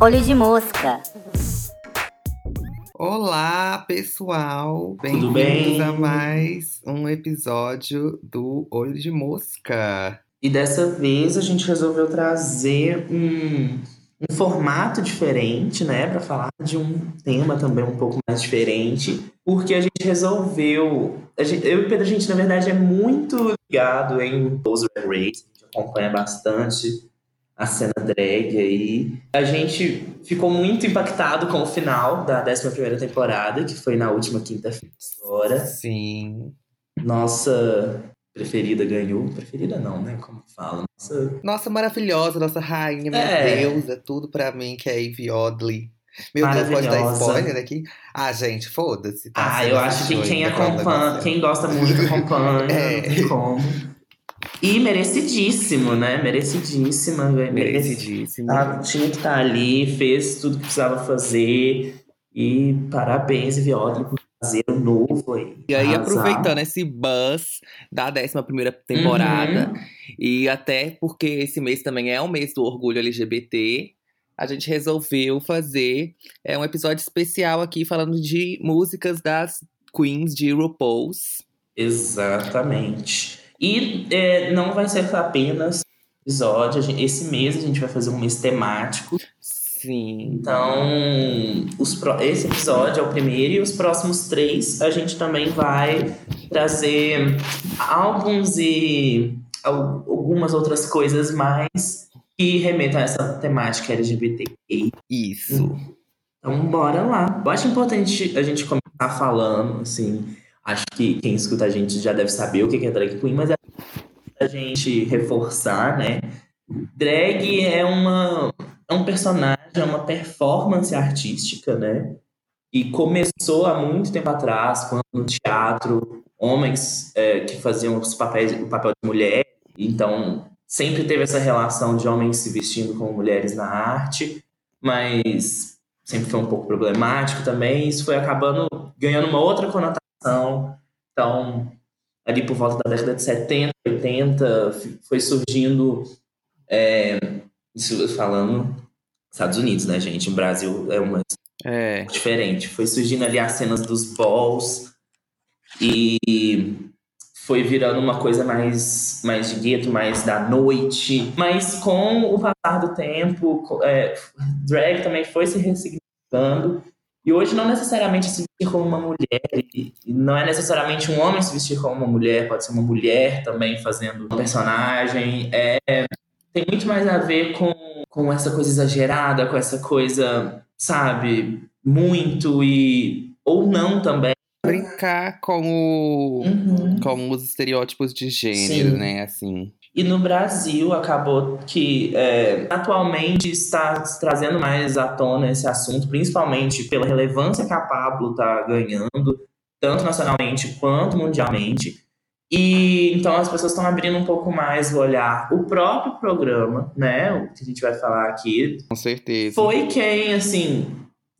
Olho de mosca. Olá, pessoal! Tudo Bem-vindos bem? a mais um episódio do Olho de Mosca. E dessa vez a gente resolveu trazer um, um formato diferente, né, para falar de um tema também um pouco mais diferente, porque a gente resolveu. a gente- eu e o Pedro, a gente na verdade é muito ligado em Poser and Race, a gente acompanha bastante a cena drag aí. A gente ficou muito impactado com o final da 11 temporada, que foi na última quinta-feira agora. Sim. Nossa preferida ganhou. Preferida não, né? Como fala? Nossa. Nossa maravilhosa, nossa rainha, minha É. deusa, tudo pra mim, que é Ivy Oddly. Meu Deus, pode dar spoiler aqui? Ah, gente, foda-se. tá? Ah, eu acho que quem o acompanha, quem gosta muito acompanha, É. como. E merecidíssimo, né? Merecidíssima. Mereci... Merecidíssimo. Ela tinha que estar ali, fez tudo que precisava fazer. E parabéns, Viodli, por fazer o novo aí. E aí, Arrasar. aproveitando esse buzz da 11 temporada, Uhum. e até porque esse mês também é o mês do orgulho LGBT, a gente resolveu fazer é, um episódio especial aqui falando de músicas das queens de RuPaul's. Exatamente. E é, não vai ser apenas episódio. Esse mês a gente vai fazer um mês temático. Sim. Então, os esse episódio é o primeiro e os próximos três a gente também vai trazer álbuns e al- algumas outras coisas mais que remetam a essa temática LGBTQI. Isso. Então, bora lá. Eu acho importante a gente começar falando, assim. Acho que quem escuta a gente já deve saber o que é drag queen, mas é a gente reforçar, né? Drag é uma é um personagem, é uma performance artística, né? E começou há muito tempo atrás, quando no teatro, homens é, que faziam os papéis, o papel de mulher, então sempre teve essa relação de homens se vestindo como mulheres na arte, mas sempre foi um pouco problemático também. Isso foi acabando ganhando uma outra conotação. Então, ali por volta da década de 70, 80, f- foi surgindo. é, isso falando Estados Unidos, né, gente? O Brasil é uma É. diferente. Foi surgindo ali as cenas dos balls e foi virando uma coisa mais, mais de gueto, mais da noite. Mas com o passar do tempo, é, drag também foi se ressignificando. E hoje não necessariamente se vestir como uma mulher, não é necessariamente um homem se vestir como uma mulher, pode ser uma mulher também fazendo um personagem. É, tem muito mais a ver com, com essa coisa exagerada, com essa coisa, sabe, muito e. ou não também. Brincar com o. Uhum. Com os estereótipos de gênero, Sim. né? Assim. E no Brasil acabou que é, atualmente está trazendo mais à tona esse assunto, principalmente pela relevância que a Pablo está ganhando, tanto nacionalmente quanto mundialmente. E então as pessoas estão abrindo um pouco mais o olhar. O próprio programa, né, o que a gente vai falar aqui, Com certeza. foi quem, assim,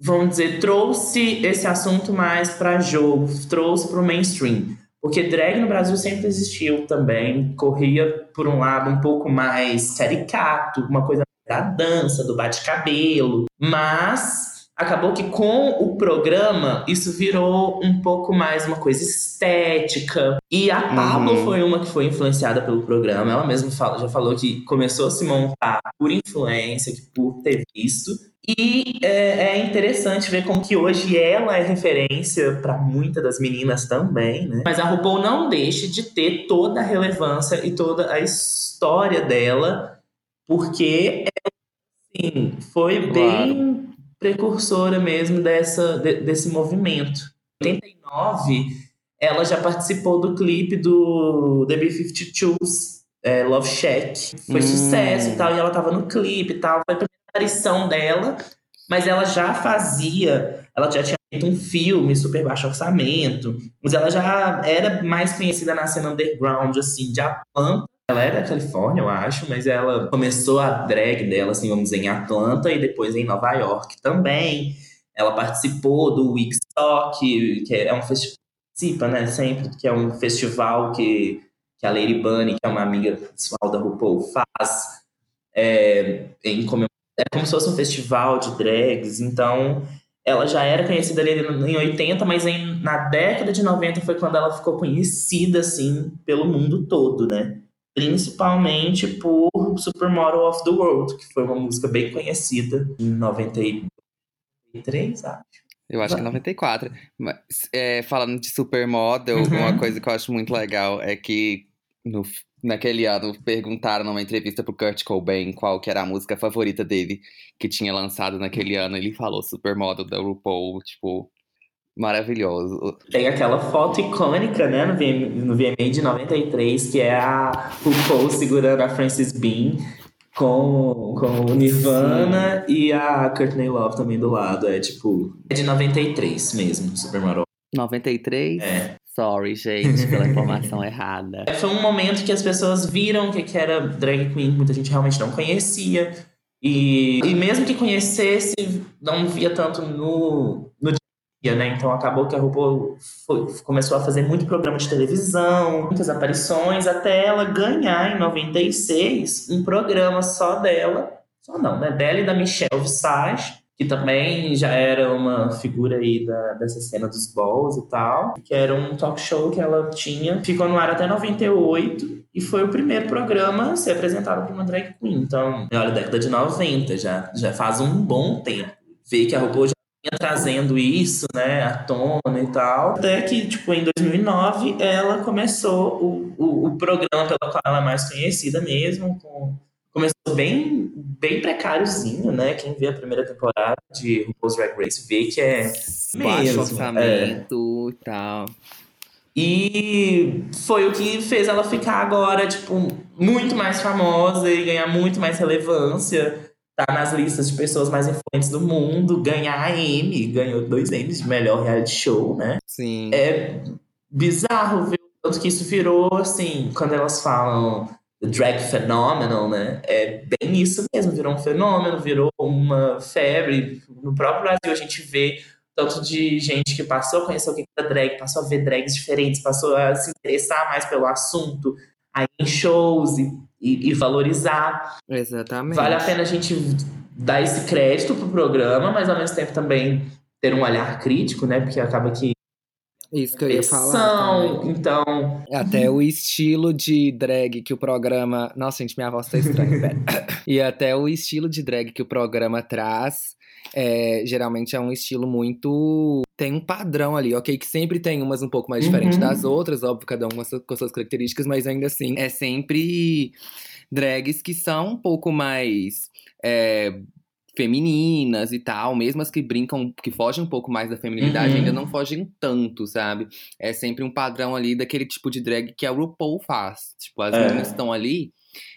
vamos dizer, trouxe esse assunto mais para jogo, trouxe para o mainstream. Porque drag no Brasil sempre existiu também, corria por um lado um pouco mais caricato, uma coisa da dança, do bate-cabelo, mas acabou que com o programa isso virou um pouco mais uma coisa estética. E a Pablo Uhum. foi uma que foi influenciada pelo programa, ela mesma fala- já falou que começou a se montar por influência, que por ter visto. E é, é interessante ver como que hoje ela é referência para muitas das meninas também, né? Mas a RuPaul não deixa de ter toda a relevância e toda a história dela, porque ela, assim, foi bem precursora mesmo dessa, de- desse movimento. Em 89, ela já participou do clipe do The B-52's é, Love Shack. Foi Hum. sucesso e tal, e ela tava no clipe e tal. Foi a primeira aparição dela, mas ela já fazia, ela já tinha feito um filme super baixo orçamento, mas ela já era mais conhecida na cena underground, assim, de Atlanta. Ela era da Califórnia, eu acho, mas ela começou a drag dela, assim, vamos dizer, em Atlanta e depois em Nova York também. Ela participou do Woodstock, que é um festival, participa, né, sempre, que é um festival que que a Lady Bunny, que é uma amiga pessoal da RuPaul, faz. É, em comem- é como se fosse um festival de drags, então ela já era conhecida ali em 80, mas em, na década de 90 foi quando ela ficou conhecida, assim, pelo mundo todo, né? Principalmente por Supermodel of the World, que foi uma música bem conhecida em 93, acho. Eu acho que é 94. Mas, é, falando de supermodel, Uhum. uma coisa que eu acho muito legal é que no, naquele ano perguntaram numa entrevista pro Kurt Cobain qual que era a música favorita dele que tinha lançado naquele ano. Ele falou Supermodel da RuPaul, tipo, maravilhoso. Tem aquela foto icônica, né, no VMA, no VMA de 93, que é a RuPaul segurando a Frances Bean com, com o Nirvana e a Courtney Love também do lado. É tipo, é de 93 mesmo, Supermodel. 93? É. Sorry, gente, pela informação errada. Foi um momento que as pessoas viram o que, que era drag queen, muita gente realmente não conhecia. E, e mesmo que conhecesse, não via tanto no, no dia, né? Então acabou que a RuPaul foi- começou a fazer muito programa de televisão, muitas aparições, até ela ganhar em 96 um programa só dela, só não, né? Dela e da Michelle Visage, que também já era uma figura aí da, dessa cena dos balls e tal, que era um talk show que ela tinha, ficou no ar até 98 e foi o primeiro programa a ser apresentado por uma drag queen. Então, olha, década de 90, já, já faz um bom tempo. Ver que a RuPaul já vinha trazendo isso, né, à tona e tal. Até que, tipo, em 2009, ela começou o, o, o programa pelo qual ela é mais conhecida mesmo, com começou bem, bem precáriozinho, né? Quem vê a primeira temporada de RuPaul's Drag Race vê que é Baixo mesmo, orçamento e tal. E foi o que fez ela ficar agora, tipo, muito mais famosa e ganhar muito mais relevância. Tá nas listas de pessoas mais influentes do mundo, ganhar a Emmy, ganhou dois Emmys de melhor reality show, né? Sim. É bizarro ver o tanto que isso virou, assim, quando elas falam drag phenomenon, né? É bem isso mesmo, virou um fenômeno, virou uma febre. No próprio Brasil a gente vê tanto de gente que passou a conhecer o que era drag, passou a ver drags diferentes, passou a se interessar mais pelo assunto, a ir em shows e, e, e valorizar. Exatamente. Vale a pena a gente dar esse crédito pro programa, mas ao mesmo tempo também ter um olhar crítico, né? Porque acaba que Isso que eu ia falar. também. então Até o estilo de drag que o programa. Nossa, gente, minha voz tá estranha, velho. E até o estilo de drag que o programa traz. é, geralmente é um estilo muito. Tem um padrão ali, ok? Que sempre tem umas um pouco mais diferentes Uhum. das outras, óbvio, cada uma com suas- com suas características, mas ainda assim É sempre drags que são um pouco mais é, femininas e tal, mesmo as que brincam, que fogem um pouco mais da feminilidade, Uhum. ainda não fogem tanto, sabe? É sempre um padrão ali daquele tipo de drag que a RuPaul faz. Tipo, as É. meninas estão ali,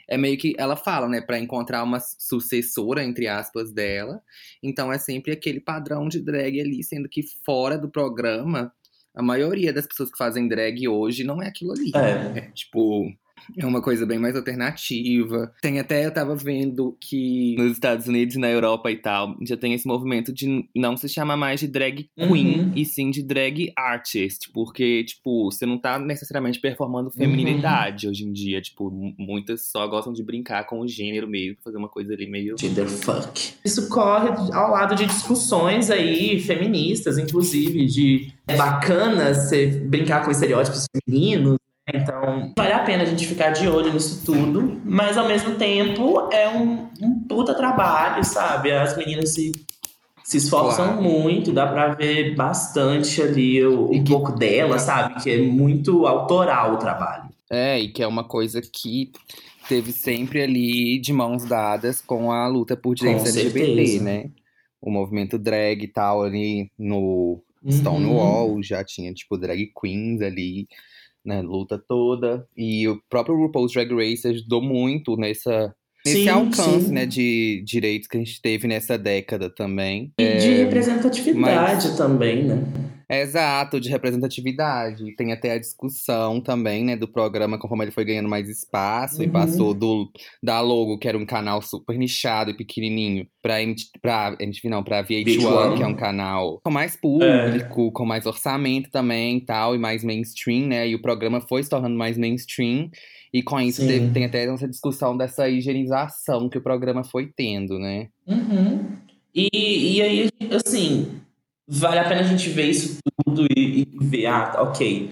é meio que ela fala, né, Pra encontrar uma sucessora entre aspas dela. Então é sempre aquele padrão de drag ali, sendo que fora do programa, a maioria das pessoas que fazem drag hoje não é aquilo ali. É. É, tipo, é uma coisa bem mais alternativa. Tem até, eu tava vendo que nos Estados Unidos e na Europa e tal, já tem esse movimento de não se chamar mais de drag queen, Uhum. e sim de drag artist. Porque, tipo, você não tá necessariamente Uhum. performando feminilidade hoje em dia. Tipo, muitas só gostam de brincar com o gênero mesmo, fazer uma coisa ali meio. Genderfuck. Isso corre ao lado de discussões aí feministas, inclusive, de é bacana você brincar com estereótipos femininos. Então, vale a pena a gente ficar de olho nisso tudo, mas ao mesmo tempo é um, um puta trabalho, sabe? As meninas se, se esforçam Claro. muito, dá pra ver bastante ali o, um pouco dela, sabe? Que é muito autoral o trabalho. É, e que é uma coisa que teve sempre ali de mãos dadas com a luta por direitos Com LGBT, certeza. né? O movimento drag e tal ali no Uhum. Stonewall, já tinha, tipo, drag queens ali, né? Luta toda. E o próprio RuPaul's Drag Race ajudou muito nessa, nesse Sim, alcance, sim. né? De direitos que a gente teve nessa década também. E de representatividade também, né? Exato, de representatividade. Tem até a discussão também, né, do programa, conforme ele foi ganhando mais espaço e Uhum. passou do da Logo, que era um canal super nichado e pequenininho, pra, MT, pra MTV, não, pra VH1, VH1. que é um canal com mais público, com mais orçamento também e tal, e mais mainstream, né? E o programa foi se tornando mais mainstream. E com isso teve- tem até essa discussão dessa higienização que o programa foi tendo, né? Uhum. E, e aí, assim, vale a pena a gente ver isso tudo e, e ver, ah, ok,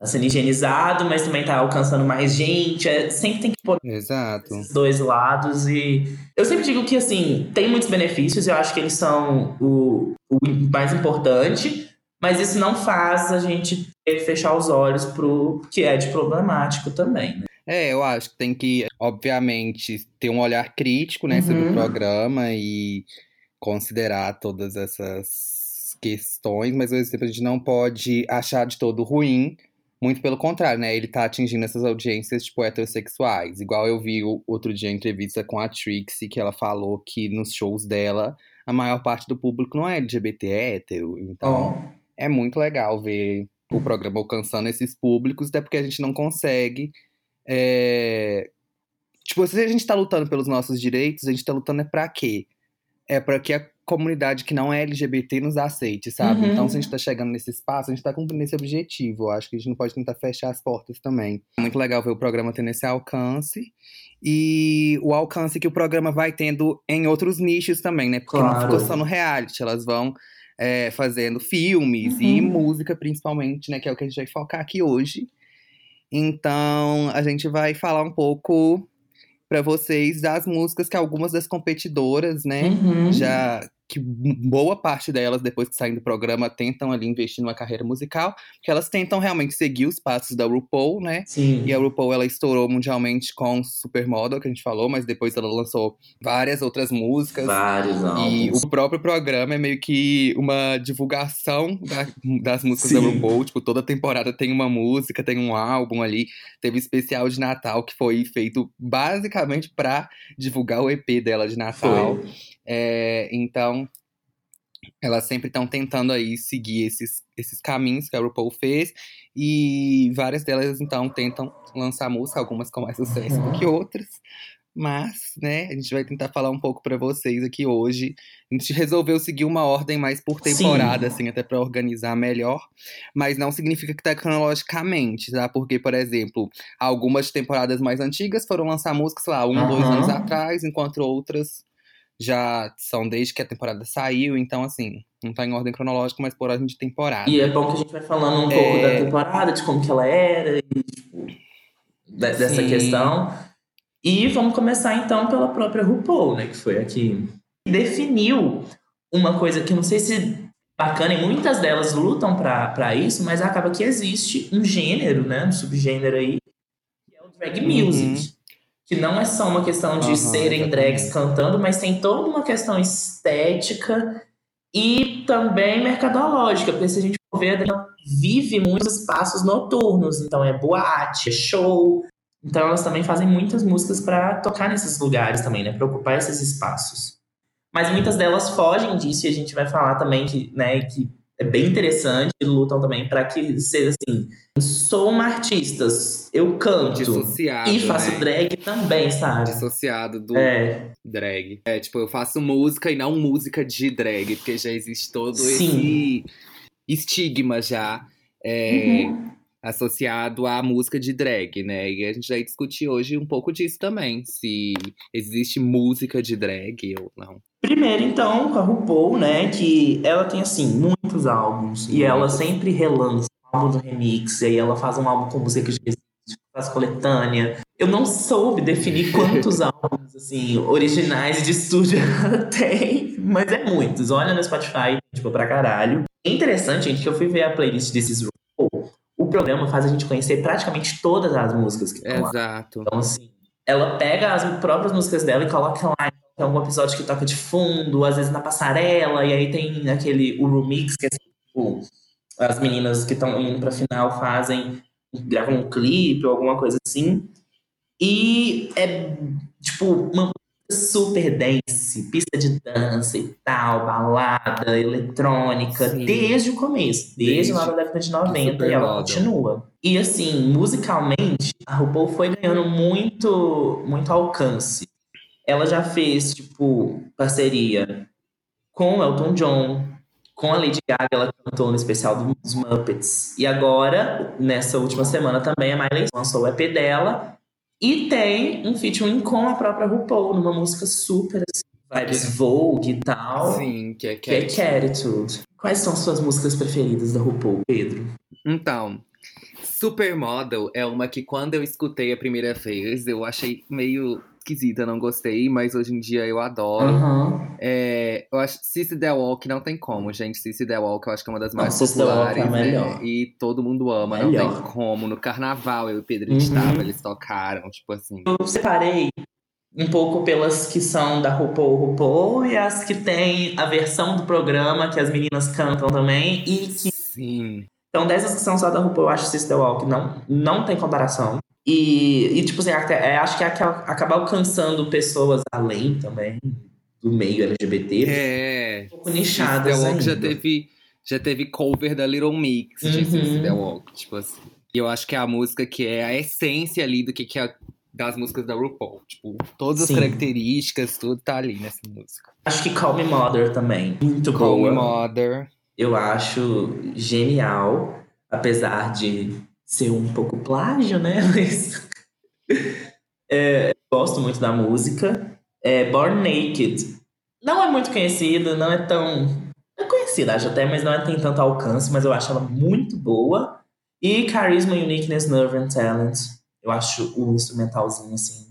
tá sendo higienizado, mas também tá alcançando mais gente. É, sempre tem que pôr Exato. esses dois lados. E eu sempre digo que, assim, tem muitos benefícios, eu acho que eles são o, o mais importante, mas isso não faz a gente ter que fechar os olhos pro que é de problemático também, né? É, eu acho que tem que, obviamente, ter um olhar crítico, né, sobre o Uhum. programa e considerar todas essas questões, mas ao mesmo tempo a gente não pode achar de todo ruim. Muito pelo contrário, né? Ele tá atingindo essas audiências, tipo, heterossexuais. Igual eu vi outro dia a entrevista com a Trixie, que ela falou que nos shows dela, a maior parte do público não é LGBT, é hétero. Então, Ó, é muito legal ver o programa alcançando esses públicos, até porque a gente não consegue. é, Tipo, se a gente tá lutando pelos nossos direitos, a gente tá lutando é pra quê? É pra que a comunidade que não é LGBT nos aceite, sabe? Uhum. Então, se a gente tá chegando nesse espaço, a gente tá cumprindo esse objetivo. Eu acho que a gente não pode tentar fechar as portas também. É muito legal ver o programa tendo esse alcance. E o alcance que o programa vai tendo em outros nichos também, né? Porque não Claro. ficou só no reality, elas vão é, fazendo filmes e Uhum. música, principalmente, né? Que é o que a gente vai focar aqui hoje. Então, a gente vai falar um pouco para vocês das músicas que algumas das competidoras, né? uhum. Já que boa parte delas, depois que saem do programa, tentam ali investir numa carreira musical, porque elas tentam realmente seguir os passos da RuPaul, né? Sim. E a RuPaul, ela estourou mundialmente com Supermodel, que a gente falou, mas depois ela lançou várias outras músicas. Vários E álbuns. o próprio programa é meio que uma divulgação da- das músicas da Sim. RuPaul. Tipo, toda temporada tem uma música, tem um álbum ali. Teve especial de Natal que foi feito basicamente pra divulgar o EP dela de Natal. Foi. É, então, elas sempre estão tentando aí seguir esses, esses caminhos que a RuPaul fez. E várias delas, então, tentam lançar música, algumas com mais sucesso do que outras. Mas, né, a gente vai tentar falar um pouco pra vocês aqui hoje. A gente resolveu seguir uma ordem mais por Sim. temporada, assim, até pra organizar melhor. Mas não significa que tá cronologicamente, tá? Porque, por exemplo, algumas temporadas mais antigas foram lançar músicas, lá, um, dois Aham. anos atrás, enquanto outras já são desde que a temporada saiu. Então, assim, não tá em ordem cronológica, mas por ordem de temporada. E é bom que a gente vai falando um pouco É. da temporada, de como que ela era, e, tipo, de- dessa questão. E vamos começar então pela própria RuPaul, né? Que foi a que definiu uma coisa que eu não sei se bacana, e muitas delas lutam pra isso, mas acaba que existe um gênero, né? Um subgênero aí, que é o drag Uhum. Que não é só uma questão de Aham, serem exatamente. drags cantando, mas tem toda uma questão estética e também mercadológica, porque se a gente for ver, ela vive muitos espaços noturnos, então é boate, é show. Então elas também fazem muitas músicas para tocar nesses lugares também, né, para ocupar esses espaços. Mas muitas delas fogem disso e a gente vai falar também que, né, que é bem interessante, e lutam também para que seja assim, sou uma artista, eu canto Dissociado. e faço né? drag também, sabe? Dissociado do É, drag. É, tipo, eu faço música e não música de drag, porque já existe todo Sim. esse estigma já é, Uhum. associado à música de drag, né? E a gente vai discutir hoje um pouco disso também, se existe música de drag ou não. Primeiro, então, com a RuPaul, né, que ela tem, assim, muitos álbuns. E ela sempre relança álbum do remix. E aí ela faz um álbum com música de faz coletânea. Eu não soube definir quantos álbuns, assim, originais de estúdio ela tem. Mas é muitos. Olha no Spotify, tipo, pra caralho. É interessante, gente, que eu fui ver a playlist desses RuPaul. O programa faz a gente conhecer praticamente todas as músicas que estão lá. Exato. Então, assim, ela pega as próprias músicas dela e coloca lá. Tem algum episódio que toca de fundo, às vezes na passarela, e aí tem aquele o remix, que é assim, tipo, as meninas que estão indo pra final fazem, gravam um clipe ou alguma coisa assim. E é, tipo, uma super dance, pista de dança e tal, balada, eletrônica, Sim. desde o começo, desde, Desde lá da década de 90 e ela Supermodel. continua. E assim, musicalmente, a RuPaul foi ganhando muito, muito alcance. Ela já fez, tipo, parceria com Elton John, com a Lady Gaga, ela cantou no especial dos Muppets. E agora, nessa última semana também, a Miley lançou o EP dela. E tem um featuring com a própria RuPaul, numa música super assim, vibes Vogue e tal. Sim, que é Que é que Attitude. Quais são suas músicas preferidas da RuPaul, Pedro? Então, Supermodel é uma que quando eu escutei a primeira vez, eu achei meio esquisita, não gostei, mas hoje em dia eu adoro. Aham. É, eu acho Cici The Walk não tem como, gente. Cici The Walk eu acho que é uma das mais é populares. né? melhor. E todo mundo ama, Melhor. não tem como. No carnaval eu e o Pedro Uhum. estava, eles tocaram, tipo assim. Eu separei um pouco pelas que são da RuPaul RuPaul e as que tem a versão do programa que as meninas cantam também. E que, Sim. então, dessas que são só da RuPaul, eu acho que Sister Walk não, não tem comparação. E, e tipo assim, até, é, acho que aca- acaba alcançando pessoas além também do meio LGBT. É. Um pouco nichadas The Walk já teve, já teve cover da Little Mix de Uhum. Cici The Walk, tipo assim. E eu acho que é a música que é a essência ali do que, que é das músicas da RuPaul. Tipo, todas Sim. as características, tudo tá ali nessa música. Acho que Call Me Mother também. Muito Call Me boa. Mother. Eu acho genial, apesar de ser um pouco plágio, né? Mas é, gosto muito da música. É, Born Naked não é muito conhecida, não é tão. É conhecida, acho até, mas não é, tem tanto alcance, mas eu acho ela muito boa. E Charisma, Uniqueness, Nerve and Talent. Eu acho o instrumentalzinho, assim,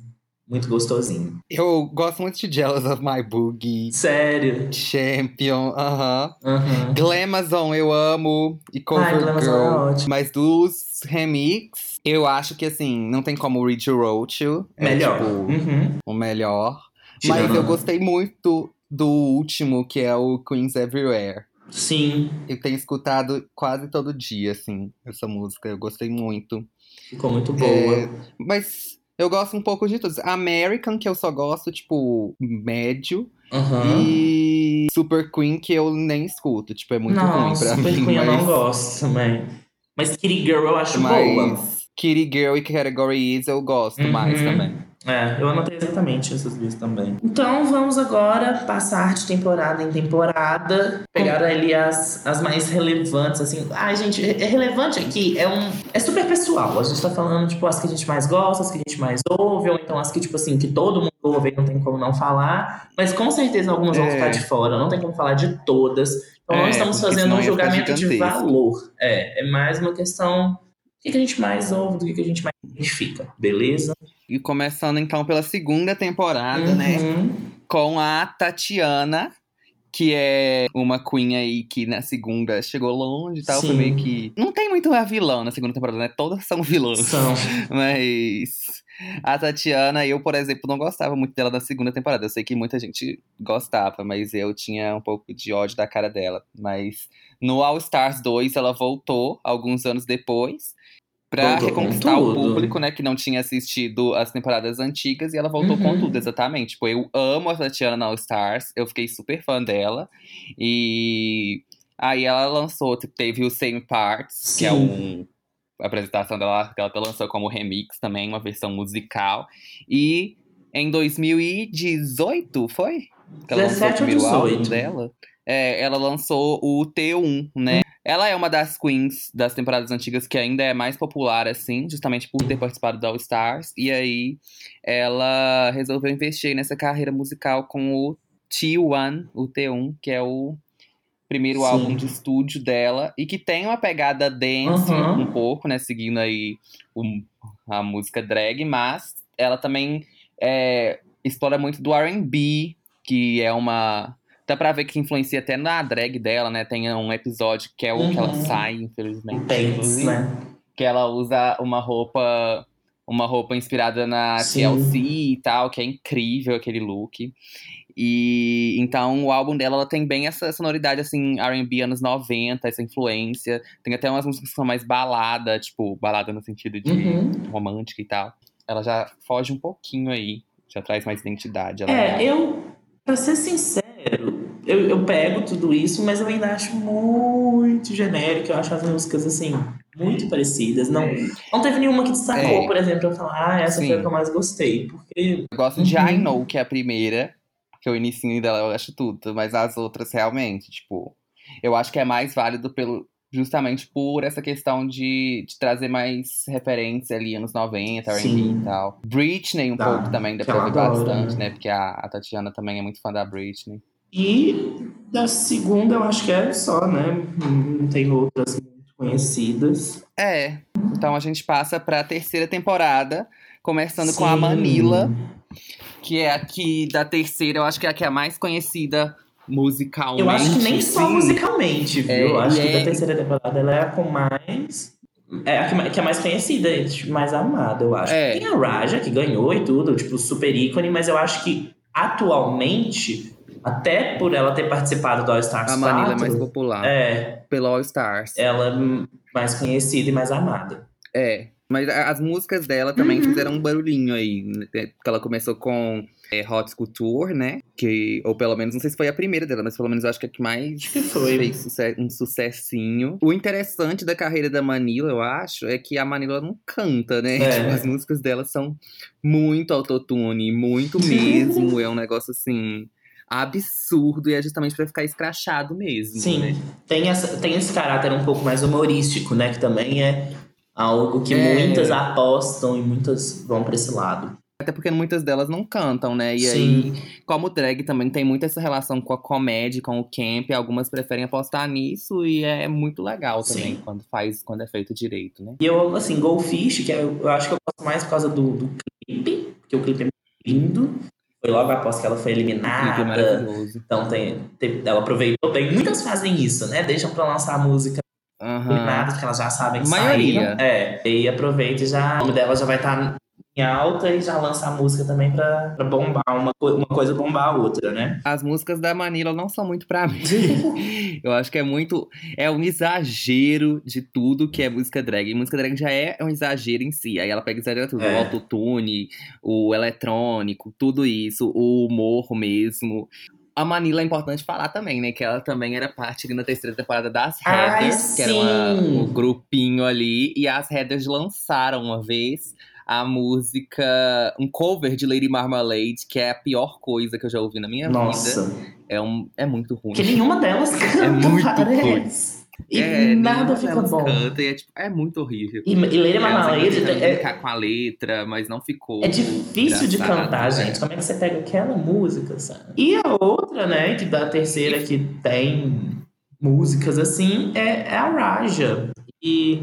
muito gostosinho. Eu gosto muito de Jealous of My Boogie. Sério. Champion, aham. Uhum. Glamazon eu amo. E Ai, Cover Glamazon Girl. é ótimo. Mas dos remix, eu acho que assim, não tem como Read You Wrote You. É, Melhor. tipo, Uhum. o melhor. Mas eu gostei muito do último, que é o Queens Everywhere. Sim, Eu tenho escutado quase todo dia, assim, essa música. Eu gostei muito. ficou muito boa. É, Mas eu gosto um pouco de todos. American, que eu só gosto, tipo, médio. Aham. E Super Queen, que eu nem escuto. Tipo, é muito não, ruim pra Super mim. Queen eu mas... não gosto também. Mas Kitty Girl eu acho boa. Mas Kitty Girl e Category Is eu gosto Uhum. mais também. É, eu anotei exatamente essas duas também. Então vamos agora passar de temporada em temporada. Pegar ali as, as mais relevantes, assim. Ai, gente, é é relevante aqui, é um. É super pessoal. A gente tá falando, tipo, as que a gente mais gosta, as que a gente mais ouve, ou então as que, tipo assim, que todo mundo ouve e não tem como não falar. Mas com certeza algumas vão É. ficar de fora, não tem como falar de todas. Então não É, estamos fazendo um julgamento de valor. É, é mais uma questão. O que que a gente mais ouve, do que que a gente mais identifica, beleza? E começando então pela segunda temporada, né? Uhum. Com a Tatiana, que é uma queen aí que na segunda chegou longe e tal. Foi meio que. Não tem muito a vilã na segunda temporada, né? Todas são vilãs. São. Mas a Tatiana, eu, por exemplo, não gostava muito dela da segunda temporada. Eu sei que muita gente gostava, mas eu tinha um pouco de ódio da cara dela. Mas no All Stars 2, ela voltou alguns anos depois. Com reconquistar o público, né, que não tinha assistido as temporadas antigas, e ela voltou Uhum. com tudo, exatamente. Tipo, eu amo a Tatiana All Stars, eu fiquei super fã dela. E aí ela lançou, teve o Same Parts, que é Sim. um a apresentação dela, que ela lançou como remix também, uma versão musical. E em 2018, foi? Que ela lançou o 17 primeiro álbum 18. dela. É, ela lançou o T1, né? Ela é uma das queens das temporadas antigas que ainda é mais popular, assim, justamente por ter participado do All Stars. E aí ela resolveu investir nessa carreira musical com o T1, o T1, que é o primeiro Sim. álbum de estúdio dela e que tem uma pegada dance Uhum. um pouco, né? Seguindo aí o- a música drag, mas ela também é, explora muito do R&B, que é uma... Dá pra ver que influencia até na drag dela, né? Tem um episódio que é o que ela Uhum. sai, infelizmente. Inclusive, né? Que ela usa uma roupa... Uma roupa inspirada na Sim. TLC e tal, que é incrível aquele look. E então o álbum dela ela tem bem essa sonoridade assim, R&B anos 90, essa influência. Tem até umas músicas que são mais balada, tipo, balada no sentido de Uhum. romântica e tal. Ela já foge um pouquinho aí Já traz mais identidade. ela É, eu, pra ser sincero, eu, eu pego tudo isso, mas eu ainda acho muito genérico. Eu acho as músicas, assim, muito parecidas. Não, não teve nenhuma que destacou, É. por exemplo, eu falar, ah, essa Sim. foi a que eu mais gostei. Porque, Eu gosto de Uhum. I Know, que é a primeira, porque o inicinho dela eu acho tudo, mas as outras realmente, tipo, eu acho que é mais válido pelo justamente por essa questão de, de trazer mais referência ali anos 90, R&B e tal. Britney um Tá, pouco também, dá que pra ver bastante, né? né? Porque a, a Tatiana também é muito fã da Britney. E da segunda eu acho que é só, né? Não tem outras muito conhecidas. É, então a gente passa pra terceira temporada, começando com a Sim. Manila, que é aqui da terceira, eu acho que é a que é a mais conhecida musicalmente. Eu acho que nem só sim. musicalmente, viu? É, eu acho e que é- da terceira temporada ela é a com mais. É a que, que é mais conhecida, é, tipo, mais amada, eu acho. É. Tem a Raja, que ganhou e tudo, tipo, super ícone, mas eu acho que atualmente, até por ela ter participado do All Stars A Manila é 4, mais popular. é, Pelo All Stars. ela é mais conhecida e mais amada. É. Mas as músicas dela também Uhum. fizeram um barulhinho aí. né? Porque ela começou com é, Hot Couture, né? Que, ou pelo menos, não sei se foi a primeira dela, mas pelo menos eu acho que é a que mais que foi. fez suce- um sucessinho. O interessante da carreira da Manila, eu acho, é que a Manila não canta, né? É. Tipo, as músicas dela são muito autotune, muito mesmo. é um negócio assim. Absurdo, e é justamente pra ficar escrachado mesmo. Sim, né? tem, essa, tem esse caráter um pouco mais humorístico, né? Que também é algo que É. muitas apostam e muitas vão pra esse lado. Até porque muitas delas não cantam, né? E Sim. aí, como drag também tem muito essa relação com a comédia, com o camp, algumas preferem apostar nisso e é muito legal também Sim. quando faz, quando é feito direito, né? E eu, assim, Goldfish, que é- eu acho que eu gosto mais por causa do, do clipe, porque o clipe é muito lindo. Foi logo após que ela foi eliminada. Então tem, tem- ela aproveitou bem. Muitas fazem isso, né? Deixam pra lançar a música Aham. eliminada, porque elas já sabem que Maioria. saíram. É, e aproveita e já. O nome dela já vai estar em alta e já lança a música também pra, pra bombar uma, co- uma coisa bombar a outra, né? As músicas da Manila não são muito pra mim. Eu acho que é muito. É um exagero de tudo que é música drag. E música drag já é um exagero em si. Aí ela pega e exagera tudo. É. O autotune, o eletrônico, tudo isso, o humor mesmo. A Manila é importante falar também, né? Que ela também era parte ali na terceira temporada das Ai, Heathers, que era uma- o grupinho ali. E as Heathers lançaram uma vez a música, um cover de Lady Marmalade, que é a pior coisa que eu já ouvi na minha vida. Nossa. É, um, é muito ruim. Que nenhuma delas canta, muito parece. E É, nada nenhuma fica delas bom. Canta, e é, tipo, é muito horrível. E, e Lady Elas Marmalade é, brincar com a letra, mas não ficou. é difícil de cantar, né? gente. Como é que você pega aquela música, sabe? E a outra, né, que da terceira que tem músicas assim, é, é a Raja. E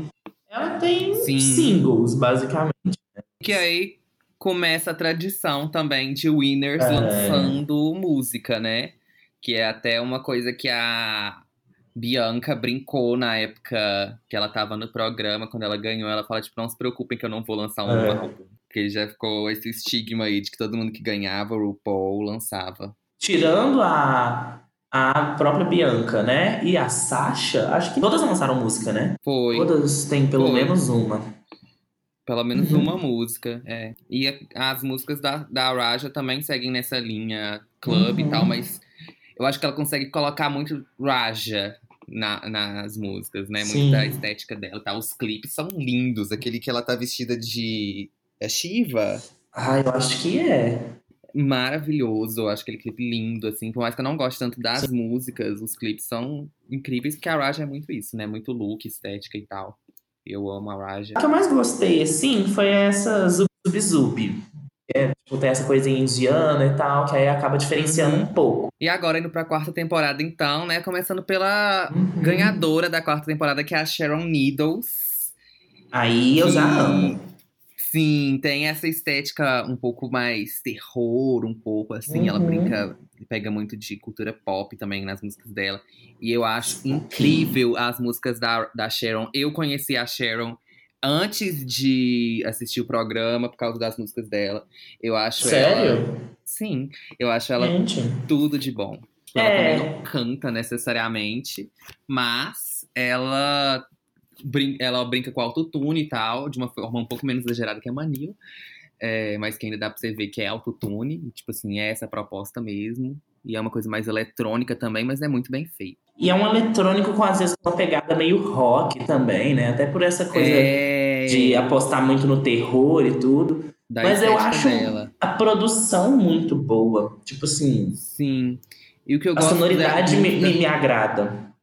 ela tem Sim. singles, basicamente. Que aí começa a tradição também de winners É. lançando música, né? Que é até uma coisa que a Bianca brincou na época que ela tava no programa, quando ela ganhou. Ela fala, tipo, não se preocupem que eu não vou lançar um É. álbum. Porque já ficou esse estigma aí de que todo mundo que ganhava o RuPaul lançava. Tirando a, a própria Bianca, né? E a Sasha, acho que todas lançaram música, né? Foi. Todas têm pelo Foi. menos uma. Pelo menos uma música, é. E a- as músicas da, da Raja também seguem nessa linha club Uhum. e tal, mas eu acho que ela consegue colocar muito Raja na- nas músicas, né? Muito Sim. da estética dela, tá? Os clipes são lindos. Aquele que ela tá vestida de... É Shiva? Ah, eu acho que é. Maravilhoso, eu acho aquele clipe lindo, assim. Por mais que eu não goste tanto das músicas, os clipes são incríveis, porque a Raja é muito isso, né? Muito look, estética e tal. Eu amo a Raja. A que eu mais gostei, assim, foi essa Zub Zub Zub. É, tipo, tem essa coisinha indiana e tal, que aí acaba diferenciando Uhum. um pouco. E agora indo pra quarta temporada, então, né? Começando pela Uhum. ganhadora da quarta temporada, que é a Sharon Needles. Aí eu já amo. Sim, tem essa estética um pouco mais terror, um pouco assim. Ela Uhum. brinca, pega muito de cultura pop também nas músicas dela. E eu acho incrível as músicas da, da Sharon. Eu conheci a Sharon antes de assistir o programa por causa das músicas dela. Eu acho ela. Sério? Sim, eu acho ela Gente. tudo de bom. Ela É. também não canta necessariamente, mas ela, brin ela brinca com autotune e tal, de uma forma um pouco menos exagerada que a Manila. é, mas que ainda dá pra você ver que é autotune. Tipo assim, é essa a proposta mesmo. E é uma coisa mais eletrônica também, mas é muito bem feito. E é um eletrônico com, às vezes, uma pegada meio rock também, né? Até por essa coisa é... de apostar muito no terror e tudo. da Mas eu acho dela. a produção muito boa. Tipo assim, Sim. E o que eu a gosto sonoridade me, me, me agrada.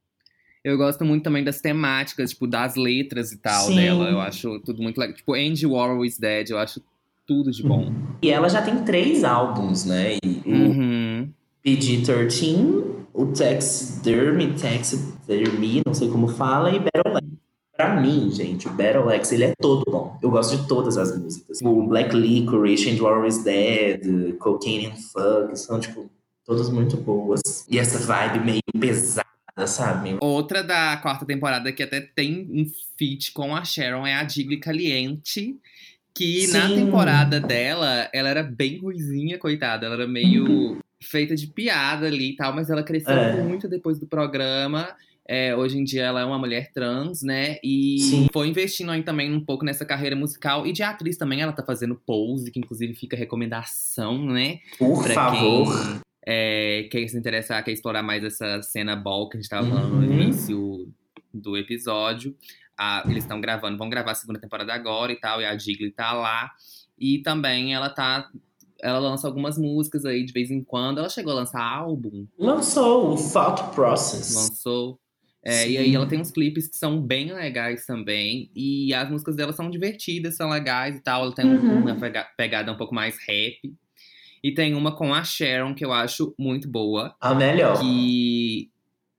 Eu gosto muito também das temáticas, tipo, das letras e tal Sim. dela. Eu acho tudo muito legal. Tipo, Andy Warhol is Dead, eu acho tudo de bom. E ela já tem três álbuns, né? E o Uhum. PG-13, o Taxidermy, Taxidermy, não sei como fala, e Battle X. Pra mim, gente, o Battle X, ele é todo bom. Eu gosto de todas as músicas. O Black Licorice, And War is Dead, Cocaine and Fuck, são, tipo, todas muito boas. E essa vibe meio pesada, sabe? Outra da quarta temporada que até tem um feat com a Sharon é a Digli Caliente. Que na Sim. temporada dela, ela era bem ruizinha, coitada. Ela era meio feita de piada ali e tal, mas ela cresceu É. muito depois do programa. É, hoje em dia ela é uma mulher trans, né? E Sim. foi investindo aí também um pouco nessa carreira musical. E de atriz também, ela tá fazendo pose, que inclusive fica recomendação, né? Por Pra favor. quem é, quer se interessar, quer explorar mais essa cena ball que a gente tava falando no Uhum. início do episódio. Eles estão gravando, vão gravar a segunda temporada agora e tal, e a Jiggly tá lá. E também ela tá. Ela lança algumas músicas aí de vez em quando. Ela chegou a lançar álbum, Lançou o Thought Process. lançou. É, e aí ela tem uns clipes que são bem legais também. E as músicas dela são divertidas, são legais e tal. Ela tem um- Uhum. uma pega- pegada um pouco mais rap. E tem uma com a Sharon, que eu acho muito boa. A melhor. Que.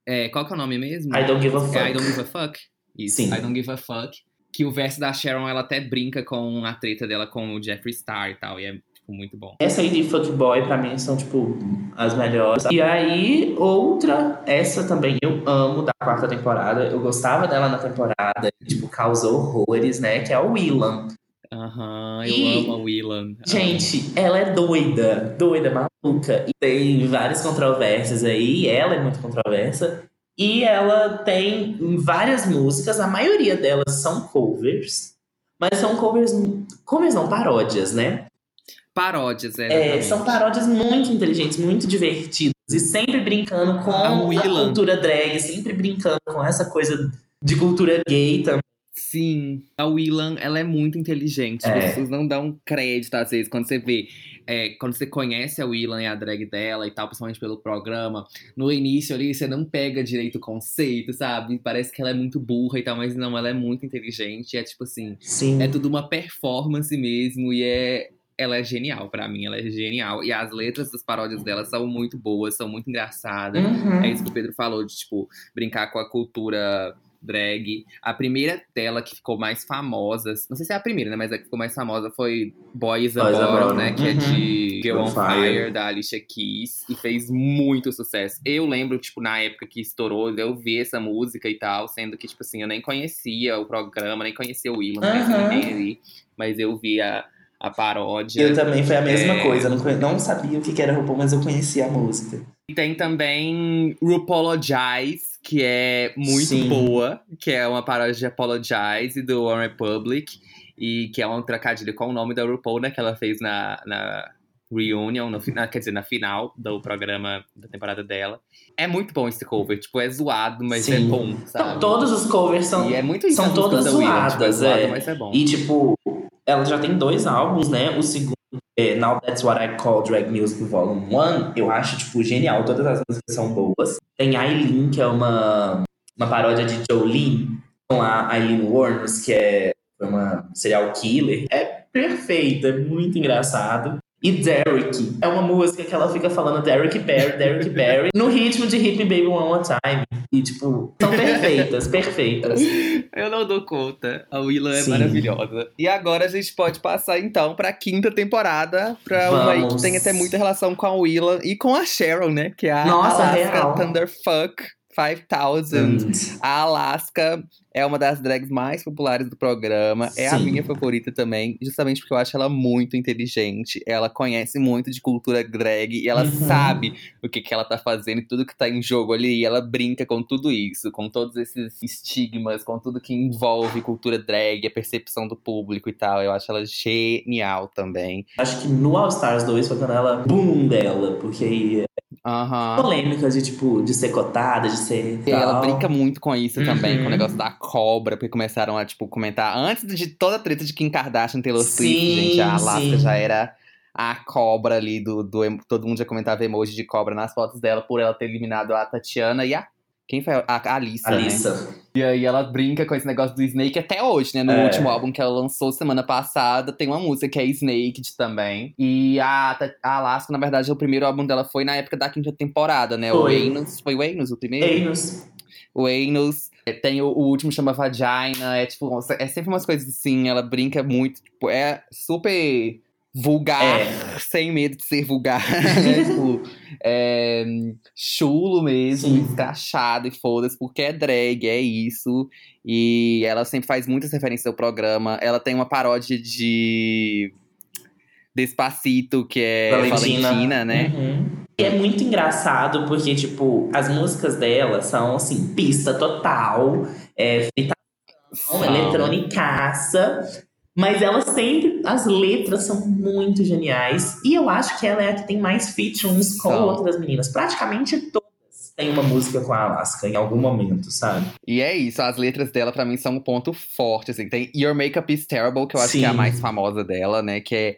É, qual que é o nome mesmo? I Don't Give a Fuck. É I Don't Give a Fuck. Isso, Sim. I Don't Give a Fuck. Que o verso da Sharon, ela até brinca com a treta dela com o Jeffree Star e tal. E é, tipo, muito bom. Essa aí de Fuckboy, pra mim, são, tipo, as melhores. E aí, outra, essa também eu amo da quarta temporada. Eu gostava dela na temporada, tipo, causou horrores, né? Que é o Willan. Aham, eu E- amo a Willan. Gente, ela é doida, doida, maluca. E tem várias controvérsias aí, ela é muito controversa. E ela tem várias músicas, a maioria delas são covers. Mas são covers, covers não, paródias, né? Paródias, é. É, são paródias muito inteligentes, muito divertidas. E sempre brincando com A a, cultura drag, sempre brincando com essa coisa de cultura gay também. Sim, a Willan, ela é muito inteligente. É. As pessoas não dão crédito, às vezes, quando você vê. é, quando você conhece a Willan e a drag dela e tal, principalmente pelo programa, no início ali você não pega direito o conceito, sabe? Parece que ela é muito burra e tal, mas não, ela é muito inteligente. É tipo assim, Sim. é tudo uma performance mesmo e é. Ela é genial, pra mim, ela é genial. E as letras das paródias dela são muito boas, são muito engraçadas. Uhum. É isso que o Pedro falou, de, tipo, brincar com a cultura drag. A primeira dela que ficou mais famosa, não sei se é a primeira, né? Mas a que ficou mais famosa foi Boy is a Boy is a Bottle, Bottle. né? Que é Uhum. de Girl on Fire. Fire, da Alicia Keys. E fez muito sucesso. Eu lembro, tipo, na época que estourou, eu vi essa música e tal, sendo que, tipo assim, eu nem conhecia o programa, nem conhecia o Willan, não conhecia Uhum. ninguém ali. Mas eu vi a, a paródia. Eu também foi a mesma É. coisa. Não, conhe- não sabia o que era RuPaul, mas eu conhecia a música. E tem também RuPaulologize, que é muito Sim. boa, que é uma paródia de Apologize do One Republic, e que é um trocadilho com o nome da RuPaul, né, que ela fez na, na reunion, no, fina- quer dizer, na final do programa da temporada dela. É muito bom esse cover, tipo, é zoado, mas é Sim. bom, Então, sabe? todos os covers são. E é muito isso são todas da William, tipo, é zoadas, zoado, é. mas é bom. E, tipo, ela já tem dois álbuns, né? O segundo, é Now That's What I Call Drag Music Volume 1, eu acho, tipo, genial. Todas as músicas são boas. Tem Aileen, que é uma, uma paródia de Jolene, com a Aileen Warnes, que é uma serial killer. É perfeita, é muito engraçado. E Derek, é uma música que ela fica falando Derek Barry, Derek Barry, no ritmo de Hit Me Baby One More Time. E, tipo, são perfeitas, perfeitas. Eu não dou conta. A Willan é maravilhosa. E agora a gente pode passar então pra quinta temporada, pra uma aí que Vamos. tem até muita relação com a Willan e com a Sharon, né? Que é a Nossa, Alaska real. Thunderfuck. 5000. Hum, A Alaska é uma das drags mais populares do programa. É a Sim. minha favorita também, justamente porque eu acho ela muito inteligente. Ela conhece muito de cultura drag e ela Uhum. sabe o que, que ela tá fazendo e tudo que tá em jogo ali. E ela brinca com tudo isso, com todos esses estigmas, com tudo que envolve cultura drag, a percepção do público e tal. Eu acho ela genial também. Acho que no All Stars 2 foi quando ela boom dela, porque Aham. polêmicas de tipo, de ser cotada, de ser. E ela brinca muito com isso também, com o Uhum. negócio da cobra, porque começaram a, tipo, comentar. Antes de toda a treta de Kim Kardashian Taylor Swift, Sim, gente, a Alaska já era a cobra ali do, do. Todo mundo já comentava emoji de cobra nas fotos dela por ela ter eliminado a Tatiana e a. Quem foi? A, a Alissa, né? Alissa. E aí ela brinca com esse negócio do Snake até hoje, né? No É. último álbum que ela lançou semana passada, tem uma música que é Snaked também. E a, a Alaska, na verdade, o primeiro álbum dela foi na época da quinta temporada, né? O Foi. Anus. Foi o Anus o primeiro? Einos. o Anus. É, Tem o, o último chama Vagina. É tipo, é sempre umas coisas assim. Ela brinca muito. Tipo, é super vulgar, É. sem medo de ser vulgar. né? tipo, é, chulo mesmo, escrachado e foda-se, porque é drag, é isso. E ela sempre faz muitas referências ao programa. Ela tem uma paródia de. Despacito, que é Valentina, né? Uhum. E é muito engraçado porque, tipo, as músicas dela são, assim, pista total, é, fritação, eletronicaça. Mas ela sempre. As letras são muito geniais. E eu acho que ela é a que tem mais features com São. outras meninas. Praticamente todas têm uma música com a Alaska em algum momento, sabe? E é isso, as letras dela pra mim são um ponto forte, assim. Tem Your Makeup is Terrible, que eu acho que é a Sim. mais famosa dela, né? Que é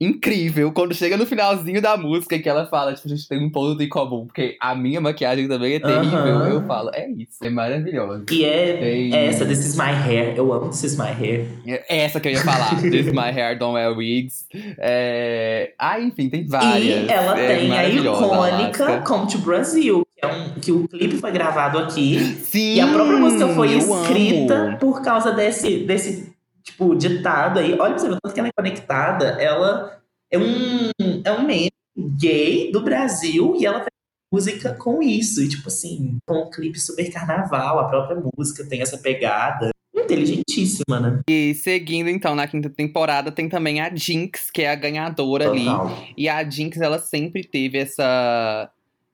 incrível. Quando chega no finalzinho da música, que ela fala, tipo, a gente tem um ponto em comum. Porque a minha maquiagem também é terrível. Eu falo, é isso, é maravilhoso. E é, Tem- é essa, This is my hair. Eu amo This is my hair. É Essa que eu ia falar, This is My Hair, Don't Wear Wigs. É... Ah, enfim, tem várias. E ela É tem a maravilhosa, icônica. Come to Brasil, que, é um, que o clipe foi gravado aqui. Sim, E a própria música foi escrita amo. por causa desse, desse, tipo, ditado aí. Olha pra você ver o tanto que ela é conectada. Ela é um, é um meme gay do Brasil e ela fez música com isso. E, tipo assim, com um clipe super carnaval, a própria música tem essa pegada. Inteligentíssima, né? E seguindo, então, na quinta temporada, tem também a Jinx, que é a ganhadora ali. Total. E a Jinx, ela sempre teve essa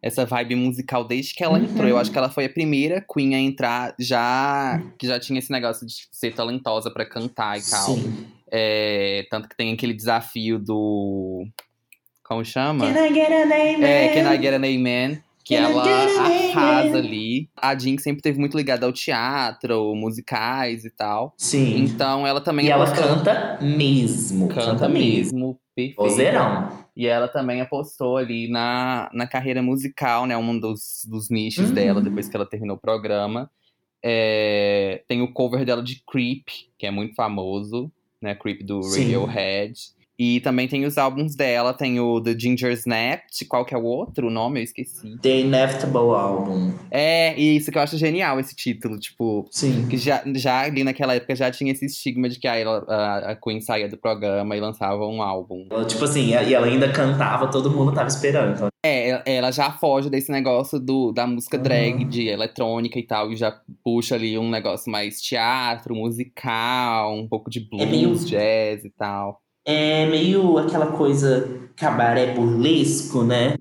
essa vibe musical desde que ela Uhum. entrou. Eu acho que ela foi a primeira Queen a entrar já que já tinha esse negócio de ser talentosa pra cantar e tal. Sim. É, tanto que tem aquele desafio do como chama? Can I get a name? É, Can I Get an Amen? Que Can ela an amen? arrasa ali. A Jinx sempre teve muito ligada ao teatro, musicais e tal. Sim. Então ela também E ela apostou- canta mesmo. canta mesmo, perfeito. Vozeirão. E ela também apostou ali na, na carreira musical, né? Um dos, dos nichos Uhum. dela, depois que ela terminou o programa. É, tem o cover dela de Creep, que é muito famoso, né? Creep do Sim. E também tem os álbuns dela, tem o The Ginger Snapped, qual que é o outro nome? Eu esqueci. The Inevitable Album. É, isso que eu acho genial, esse título, tipo... Sim. Que já, já ali naquela época já tinha esse estigma de que ah, ela- a, a Queen saía do programa e lançava um álbum. Tipo assim, e ela ainda cantava, todo mundo tava esperando. Então, É, ela já foge desse negócio do, da música Uhum. drag, de eletrônica e tal, e já puxa ali um negócio mais teatro, musical, um pouco de blues, meio- jazz e tal. É meio aquela coisa cabaré burlesco, né?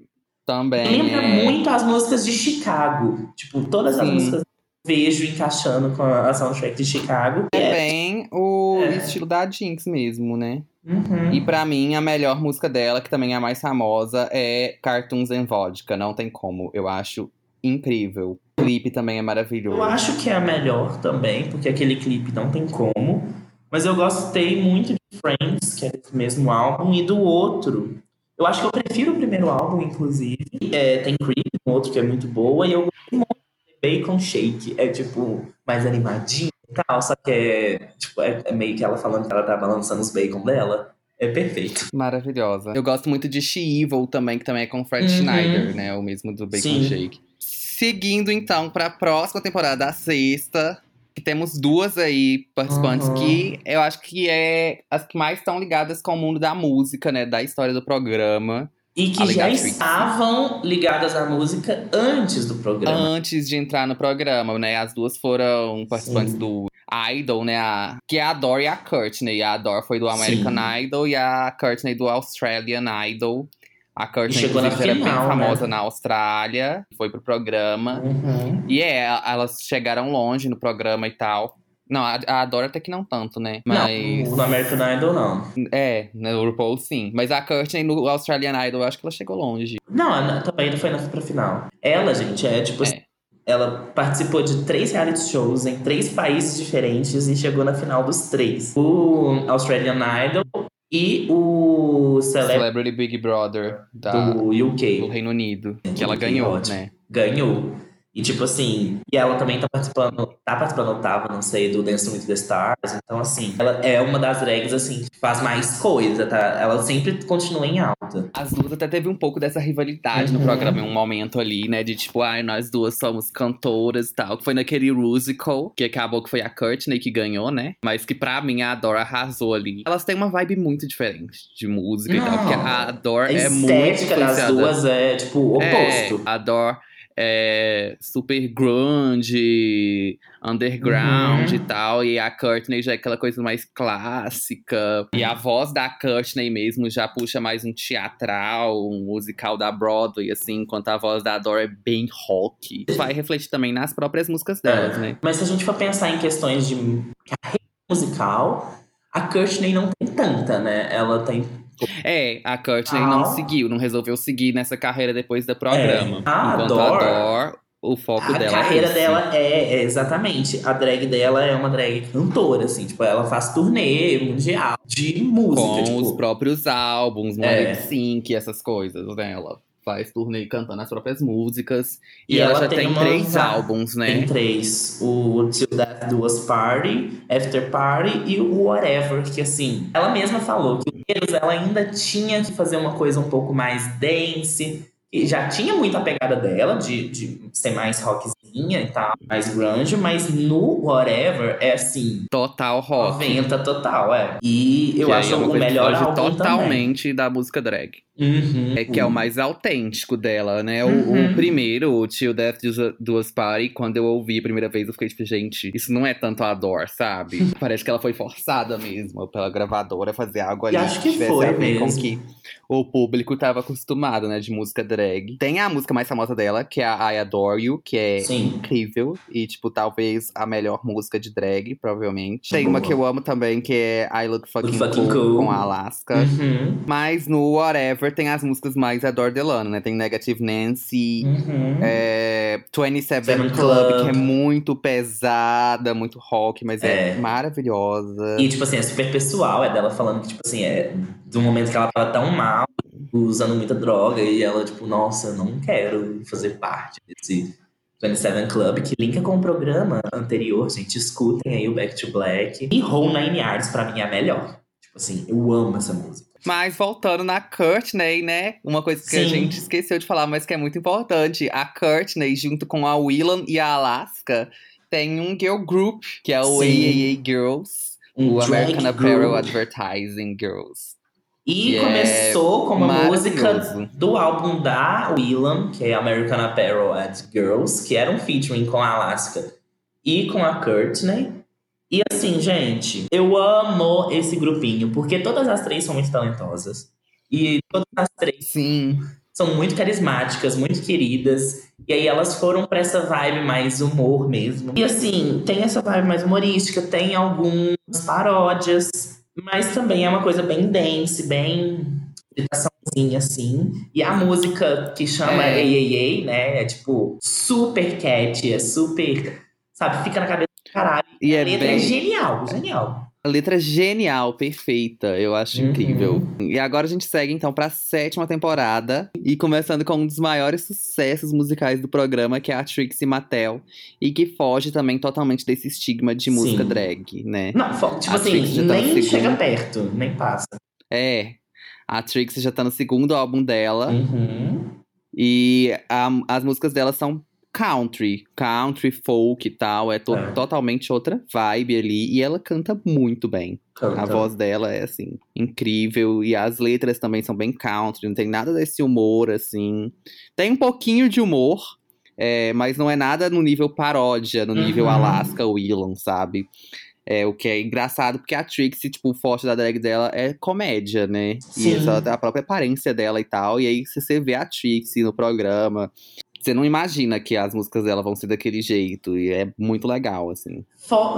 Também. Lembra é... muito as músicas de Chicago. Tipo, todas as Sim. músicas eu vejo encaixando com a soundtrack de Chicago. É bem o É. estilo da Jinx mesmo, né? Uhum. E pra mim, a melhor música dela, que também é a mais famosa, é Cartoons and Vodka. Não tem como. Eu acho incrível. O clipe também é maravilhoso. Eu acho que é a melhor também, porque aquele clipe não tem como. Mas eu gostei muito de Friends, que é desse mesmo álbum, e do outro. Eu acho que eu prefiro o primeiro álbum, inclusive. É, tem Creep, um outro que é muito boa, e eu gostei muito de Bacon Shake. É tipo, mais animadinho e tal, só que é, tipo, é, é meio que ela falando que ela tá balançando os bacon dela. É perfeito. Maravilhosa. Eu gosto muito de She Evil também, que também é com Fred Uhum. Schneider, né? O mesmo do Bacon Sim. Shake. Seguindo, então, pra próxima temporada, a sexta. Que temos duas aí participantes Uhum. que eu acho que é as que mais estão ligadas com o mundo da música, né? Da história do programa. E que já estavam ligadas à música antes do programa. Antes de entrar no programa, né? As duas foram participantes Sim. do Idol, né? A, que é a Dor e a Courtney. A Dor foi do American Sim. Idol e a Courtney do Australian Idol. A Courtney, chegou na inclusive, era bem final, né? famosa na Austrália. Foi pro programa. Uhum. E é, elas chegaram longe no programa e tal. Não, a, a Dor até que não tanto, né? Mas. Não, no American Idol não. É, no RuPaul sim. Mas a Courtney no Australian Idol, eu acho que ela chegou longe. Não, a- também não foi na pra final. Ela, gente, é tipo É. ela participou de três reality shows em três países diferentes e chegou na final dos três. O Australian Idol e o Celeb Celebrity Big Brother da, do do UK. Reino Unido. Que ela ganhou, ótimo. né? Ganhou. E tipo assim, e ela também tá participando, tá participando, tava, não sei, do Dance with the Stars. Então, assim, ela é uma das drags, assim, que faz mais coisa, tá? Ela sempre continua em alta. As duas até teve um pouco dessa rivalidade Uhum. no programa em um momento ali, né? De tipo, ai, nós duas somos cantoras e tal. Que foi naquele musical, que acabou que foi a Courtney que ganhou, né? Mas que pra mim a Adore arrasou ali. Elas têm uma vibe muito diferente de música e tal. Não. Porque a Adore A é muito estética das duas é, tipo, o oposto. É, a Adore é super grunge, underground Uhum. e tal. E a Courtney já é aquela coisa mais clássica. E a voz da Courtney mesmo já puxa mais um teatral, um musical da Broadway, assim. Enquanto a voz da Adore é bem rock. Vai refletir também nas próprias músicas delas, É. né? Mas se a gente for pensar em questões de carreira musical, a Courtney não tem tanta, né? Ela tem. É, a Courtney Ah. não seguiu, não resolveu seguir nessa carreira depois do programa. É. A Enquanto Adore- a Adore, o foco A dela carreira é esse. dela é, é exatamente. A drag dela é uma drag cantora, assim. Tipo, ela faz turnê mundial de música. com tipo, os próprios álbuns, no É. sync, essas coisas, né? Ela faz turnê cantando as próprias músicas. E, E ela, ela já tem tem uma três álbuns, né? Tem três. O Till Death Do Us Party, After Party e o Whatever. Que assim, ela mesma falou que Eros, ela ainda tinha que fazer uma coisa um pouco mais dance. E já tinha muita pegada dela de, de ser mais rockzinha e tal, mais grunge, mas no Whatever é assim, Total rock. 90 total, é. E eu Que acho é o melhor álbum também. totalmente da música drag. Uhum. É que é o mais autêntico dela, né? O- Uhum. O, primeiro, o Till Death Do- Us Party, quando eu ouvi a primeira vez, eu fiquei tipo, gente, isso não é tanto a Adore, sabe? Parece que ela foi forçada mesmo pela gravadora a fazer algo ali acho que tivesse foi ver com mesmo. que o público tava acostumado, né, de música drag. Tem a música mais famosa dela, que é a I Adore You, que é Sim. incrível e, tipo, talvez a melhor música de drag, provavelmente. Tem Boa. uma que eu amo também, que é I Look Fucking, Fucking cool, Cool. com a Alaska. Uhum. Mas no Whatever tem as músicas mais Adore Delano, né? Tem Negative Nancy, Uhum. é, 27 Seven Club, Club. que é muito pesada, muito rock, mas é, É. maravilhosa. E, tipo assim, é super pessoal, é dela falando que, tipo assim, é do momento que ela tava tão mal, usando muita droga, e ela, tipo, nossa, não quero fazer parte desse 27 Club, que linka com o programa anterior, gente. Escutem aí o Back to Black. E Whole Nine Yards, pra mim, é a melhor. Tipo assim, eu amo essa música. Mas voltando na Courtney, né? Uma coisa que a Sim. gente esqueceu de falar, mas que é muito importante. A Courtney, junto com a Willam e a Alaska, tem um girl group, que é o Sim. AAA Girls. Um o American Apparel group. Advertising Girls. E é começou com uma música do álbum da Willam, que é American Apparel at Girls, que era um featuring com a Alaska e com a Courtney. E assim, gente, eu amo esse grupinho, porque todas as três são muito talentosas. E todas as três Sim. são muito carismáticas, muito queridas. E aí elas foram pra essa vibe mais humor mesmo. E assim, tem essa vibe mais humorística, tem algumas paródias, mas também é uma coisa bem dance, bem gritaçãozinha assim. E a música que chama É. AAA, né, é tipo super cat, é super, sabe, fica na cabeça caralho. E a é letra é bem. genial, genial. A letra genial, perfeita, eu acho Uhum. incrível. E agora a gente segue então pra sétima temporada. E começando com um dos maiores sucessos musicais do programa, que é a Trixie Mattel. E que foge também totalmente desse estigma de música Sim. drag, né? Não, tipo A assim, Trixie tá nem segundo. chega perto, nem passa. É. A Trixie já tá no segundo álbum dela. Uhum. E a- as músicas dela são country, country, folk e tal. É, to- É. totalmente outra vibe ali. E ela canta muito bem. Canta. A voz dela é, assim, incrível. E as letras também são bem country. Não tem nada desse humor, assim. Tem um pouquinho de humor, é, mas não é nada no nível paródia, no nível Uhum. Alaska Whelan, sabe? É, o que é engraçado, porque a Trixie, tipo, o forte da drag dela é comédia, né? Sim. E a própria aparência dela e tal. E aí, se você vê a Trixie no programa, você não imagina que as músicas dela vão ser daquele jeito. E é muito legal, assim.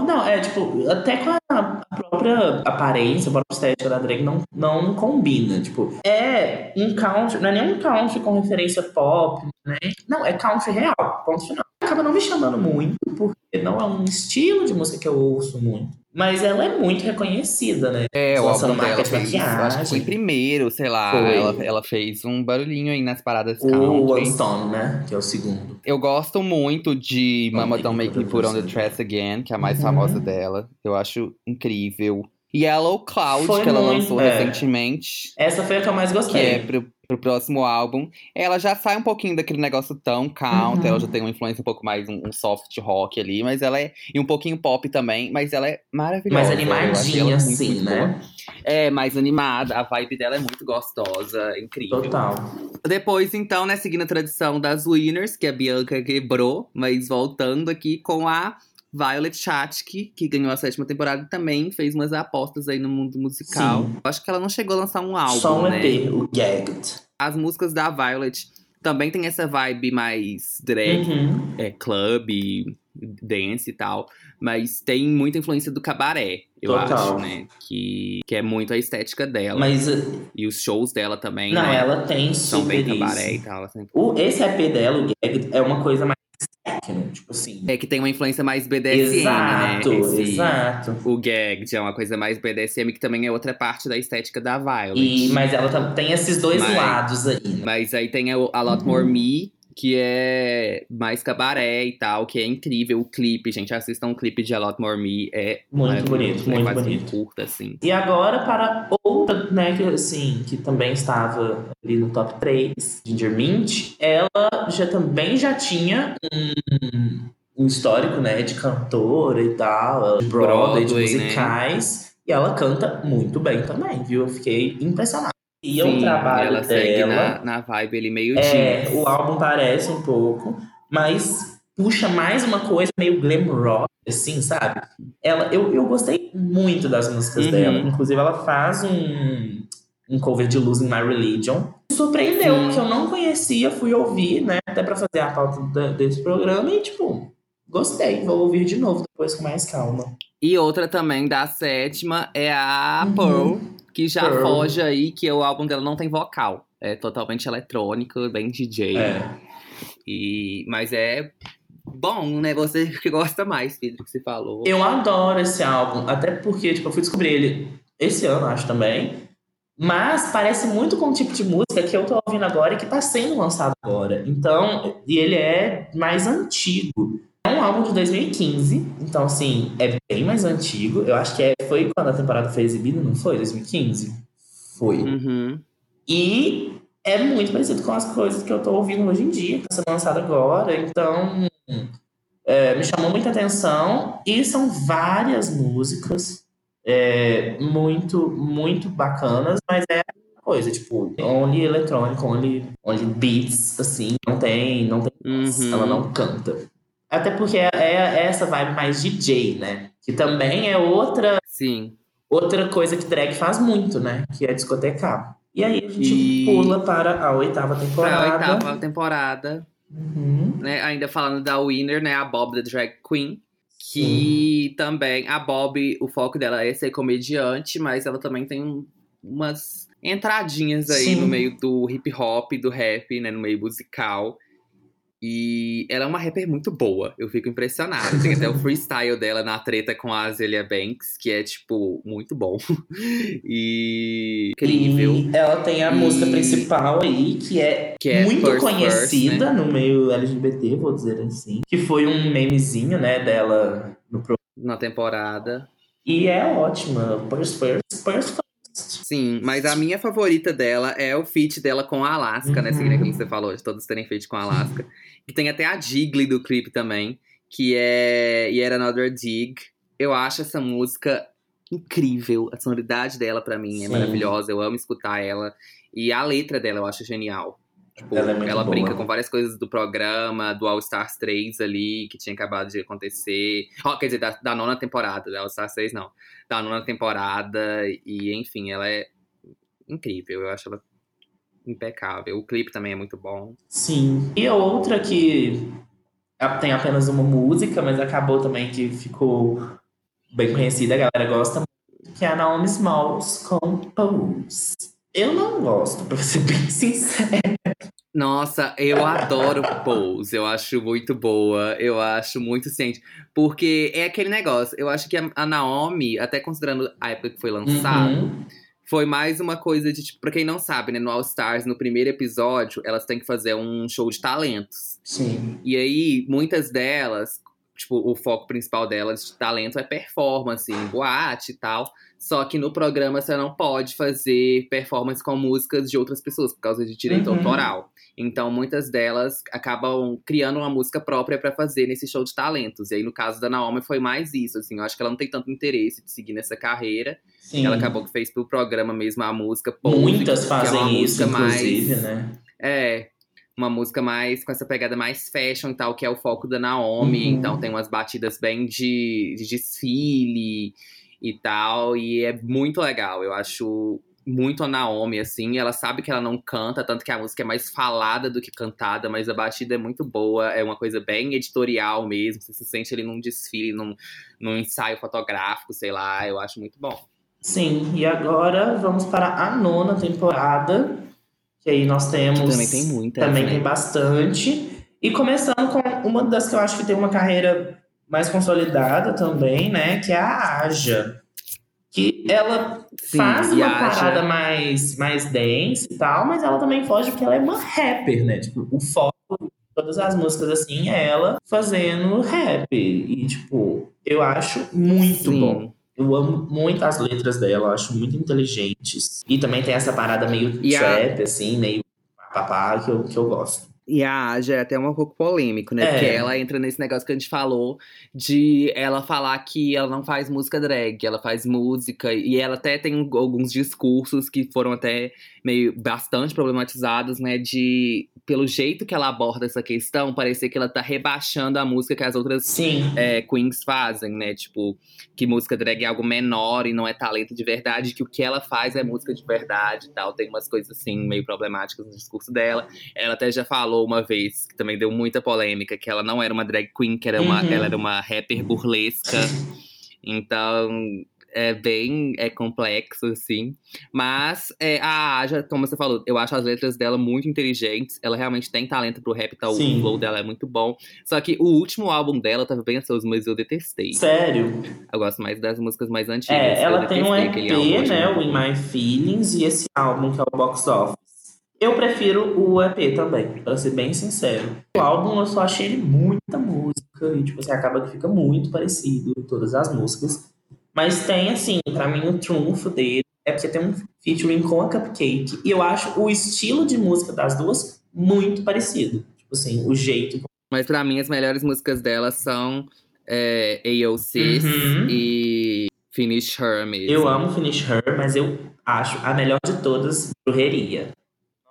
Não, é tipo, até com a, a própria aparência, a própria estética da drag não, não combina. Tipo, é um country, não é nem um country com referência pop, né? Não, é country real, ponto final. Acaba não me chamando muito, porque não é um estilo de música que eu ouço muito. Mas ela é muito reconhecida, né? É, o álbum dela de fez, acho que foi primeiro, sei lá. Ela, ela fez um barulhinho aí nas paradas O. One Stone, né? Que é o segundo. Eu gosto muito de Mama Don't Make Me Put on The Dress Again, que é a mais Uhum. famosa dela. Eu acho incrível. Yellow Cloud, Foi que ela muito, lançou é. recentemente, Essa foi a que eu mais que gostei. é pro, pro próximo álbum. Ela já sai um pouquinho daquele negócio tão country, Uhum. ela já tem uma influência um pouco mais, um, um soft rock ali, mas ela é. E um pouquinho pop também, mas ela é maravilhosa. Mais animadinha, assim, muito né? É, mais animada, a vibe dela é muito gostosa, é incrível. Total. Depois, então, né, seguindo a tradição das winners, que a Bianca quebrou, mas voltando aqui com a Violet Chachki, que ganhou a sétima temporada e também fez umas apostas aí no mundo musical. Sim. Acho que ela não chegou a lançar um álbum, Só um né? EP, o Gagged. As músicas da Violet também tem essa vibe mais drag, Uhum. é, club, dance e tal. Mas tem muita influência do cabaré, eu Total. acho, né? Que, que é muito a estética dela. Mas, uh, E os shows dela também, não, né? ela tem São super bem cabaré e tal. Assim. O, esse EP dela, o Gagged, é uma coisa mais techno, tipo assim. É que tem uma influência mais BDSM, exato, né? Esse- exato. O Gagged é uma coisa mais BDSM, que também é outra parte da estética da Violet. E, mas ela tam- tem esses dois Mas- lados aí, né? Mas aí tem a, a Lot Uhum. More Me, que é mais cabaré e tal, que é incrível. O clipe, gente, assistam o clipe de A Lot More Me. É Muito bonito, é muito quase bonito. curta, assim. E agora para outra, né, que assim, que também estava ali no top 3, Ginger Mint, ela já também já tinha um, um histórico, né, de cantora e tal, de Broadway, de Broadway, né? musicais, e ela canta muito bem também, viu? Eu fiquei impressionado. E o trabalho ela segue dela na, na vibe ali meio é, jeans. o álbum parece um pouco, mas puxa mais uma coisa meio glam rock, assim, sabe? Ela, eu, eu gostei muito das músicas Uhum. dela. Inclusive, ela faz um, um cover de Losing My Religion. Me surpreendeu, Sim. porque eu não conhecia, fui ouvir, né? Até pra fazer a pauta da- desse programa e, tipo, gostei. Vou ouvir de novo depois com mais calma. E outra também da sétima é a Uhum. Pearl, que já Pearl. foge aí, que o álbum dela não tem vocal. É totalmente eletrônico, bem DJ. É. E, mas é bom, né? Você que gosta mais, Pedro, que você falou. Eu adoro esse álbum, até porque, tipo, eu fui descobrir ele esse ano, acho também. Mas parece muito com o tipo de música que eu tô ouvindo agora e que tá sendo lançado agora. Então, e ele é mais antigo. É um álbum de 2015, então, assim, é bem mais antigo. Eu acho que é, foi quando a temporada foi exibida, não foi? 2015? Foi. Uhum. E é muito parecido com as coisas que eu tô ouvindo hoje em dia, que tá sendo lançado agora. Então, é, me chamou muita atenção. E são várias músicas é, muito, muito bacanas, mas é coisa, tipo, only eletrônico, only, only beats, assim, não tem, não tem Uhum. ela não canta. Até porque é, é essa vibe mais DJ, né? Que também é outra Sim. Outra coisa que drag faz muito, né? Que é discotecar. E aí a gente E- pula para a oitava temporada. oitava temporada, Uhum. né? Ainda falando da winner, né? A Bob the Drag Queen. Que também, a Bob, o foco dela é ser comediante, mas ela também tem um- umas entradinhas aí Sim. no meio do hip hop, do rap, né? No meio musical. E ela é uma rapper muito boa, eu fico impressionado. Tem até o freestyle dela na treta com a Azealia Banks, que é, tipo, muito bom. e. incrível. E ela tem a E- música principal aí, que é, Que é muito First conhecida Verse, né? no meio LGBT, vou dizer assim. Que foi um memezinho, né, dela no. Na temporada. E é ótima. First First, First First. Sim, mas a minha favorita dela é o feat dela com a Alaska, né? Assim, né, Uhum. como você falou, de todos terem feito com a Alaska. E tem até a Jiggly do clipe também, que é Yet Another Dig. Eu acho essa música incrível. A sonoridade dela, pra mim, é Sim. maravilhosa. Eu amo escutar ela. E a letra dela eu acho genial. Tipo, Ela é boa. brinca com várias coisas do programa, do All Stars 3 ali, que tinha acabado de acontecer. Ó, quer dizer, da, da nona temporada, da All Stars 3 não. Da nona temporada. E, enfim, ela é incrível. Eu acho ela impecável. O clipe também é muito bom. Sim. E outra que tem apenas uma música, mas acabou também que ficou bem conhecida, a galera gosta muito, que é a Naomi Smalls com Pose. Eu não gosto, pra ser bem sincero. Nossa, eu adoro Pose. Eu acho muito boa. Eu acho muito ciente. Porque é aquele negócio. Eu acho que a, Naomi, até considerando a época que foi lançado, Uhum. foi mais uma coisa de, tipo, pra quem não sabe, né? No All Stars, no primeiro episódio, elas têm que fazer um show de talentos. Sim. E aí, muitas delas, tipo, o foco principal delas de talento é performance, em boate e tal. Só que no programa você não pode fazer performance com músicas de outras pessoas, por causa de direito Uhum. autoral. Então, muitas delas acabam criando uma música própria pra fazer nesse show de talentos. E aí, no caso da Naomi, foi mais isso, assim. Eu acho que ela não tem tanto interesse de seguir nessa carreira. Sim. Ela acabou que fez pro programa mesmo a música Muitas que é fazem isso, música mais- inclusive, né? é, uma música mais com essa pegada mais fashion e tal, que é o foco da Naomi. Uhum. Então tem umas batidas bem de, de desfile e tal. E é muito legal. Eu acho muito a Naomi, assim. Ela sabe que ela não canta, tanto que a música é mais falada do que cantada, mas a batida é muito boa. É uma coisa bem editorial mesmo. Você se sente ali num desfile, num, num ensaio fotográfico, sei lá. Eu acho muito bom. Sim, e agora vamos para a nona temporada. Que aí nós temos. Que também tem muitas, Também né? tem bastante. E começando com uma das que eu acho que tem uma carreira mais consolidada também, né? Que é a Aja. Que ela Sim, faz uma a Aja- parada mais, mais dance e tal, mas ela também foge porque ela é uma rapper, né? Tipo, o foco de todas as músicas assim é ela fazendo rap. E, tipo, eu acho muito Sim. bom. Eu amo muito as letras dela, eu acho muito inteligentes. E também tem essa parada meio E a- trap, assim, meio papapá, que eu, que eu gosto. E a Aja é até um pouco polêmico, né? É. Porque ela entra nesse negócio que a gente falou de ela falar que ela não faz música drag, ela faz música. E ela até tem alguns discursos que foram até meio bastante problematizados, né? De, pelo jeito que ela aborda essa questão, parecer que ela tá rebaixando a música que as outras Sim. é, queens fazem, né? Tipo, que música drag é algo menor e não é talento de verdade, que o que ela faz é música de verdade e tal. Tem umas coisas assim meio problemáticas no discurso dela. Ela até já falou uma vez, que também deu muita polêmica, que ela não era uma drag queen, que era uma, Uhum. ela era uma rapper burlesca. Então, é bem é complexo, assim. Mas é, a Aja, como você falou, eu acho as letras dela muito inteligentes. Ela realmente tem talento pro rap, tá? O Sim. flow dela é muito bom. Só que o último álbum dela tava bem ansioso, mas eu detestei. Sério. Eu gosto mais das músicas mais antigas. É, ela tem um EP, né? O In My Feelings, e esse álbum, que é o Box Office. Eu prefiro o EP também, pra ser bem sincero. O álbum eu só achei ele muita música, e tipo assim, acaba que fica muito parecido todas as músicas. Mas tem, assim, pra mim o trunfo dele é porque tem um featuring com a Cupcake. E eu acho o estilo de música das duas muito parecido. Tipo assim, o jeito. Mas pra mim, as melhores músicas dela são é, AOCs Uhum. e Finish Her mesmo. Eu amo Finish Her, mas eu acho a melhor de todas, Brujeria.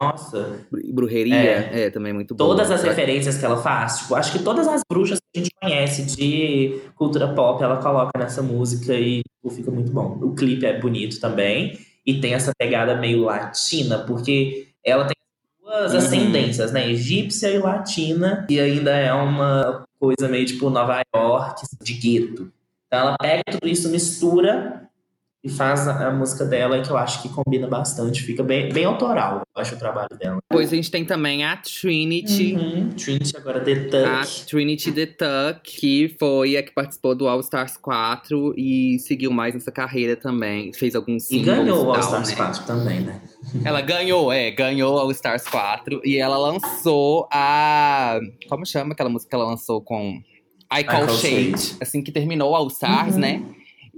Nossa, Bru- Brujeria É. é, também muito boa. todas as referências que ela faz, tipo, acho que todas as bruxas que a gente conhece de cultura pop, ela coloca nessa música e tipo, fica muito bom. O clipe é bonito também e tem essa pegada meio latina, porque ela tem duas Uhum. ascendências, né? Egípcia e latina, e ainda é uma coisa meio tipo Nova York, de gueto. Então ela pega tudo isso, mistura e faz a, a música dela, que eu acho que combina bastante, fica bem, bem autoral, eu acho o trabalho dela. Depois a gente tem também a Trinity. Uhum. Trinity agora The A Tuck. Trinity the Tuck, que foi a que participou do All Stars 4 e seguiu mais nessa carreira também. Fez alguns E ganhou o All Stars né? 4 também, né? Ela ganhou, é, ganhou o All Stars 4 e ela lançou a. Como chama aquela música que ela lançou com I Call, Call Shade? Shade. Assim que terminou o All Stars, Uhum. né?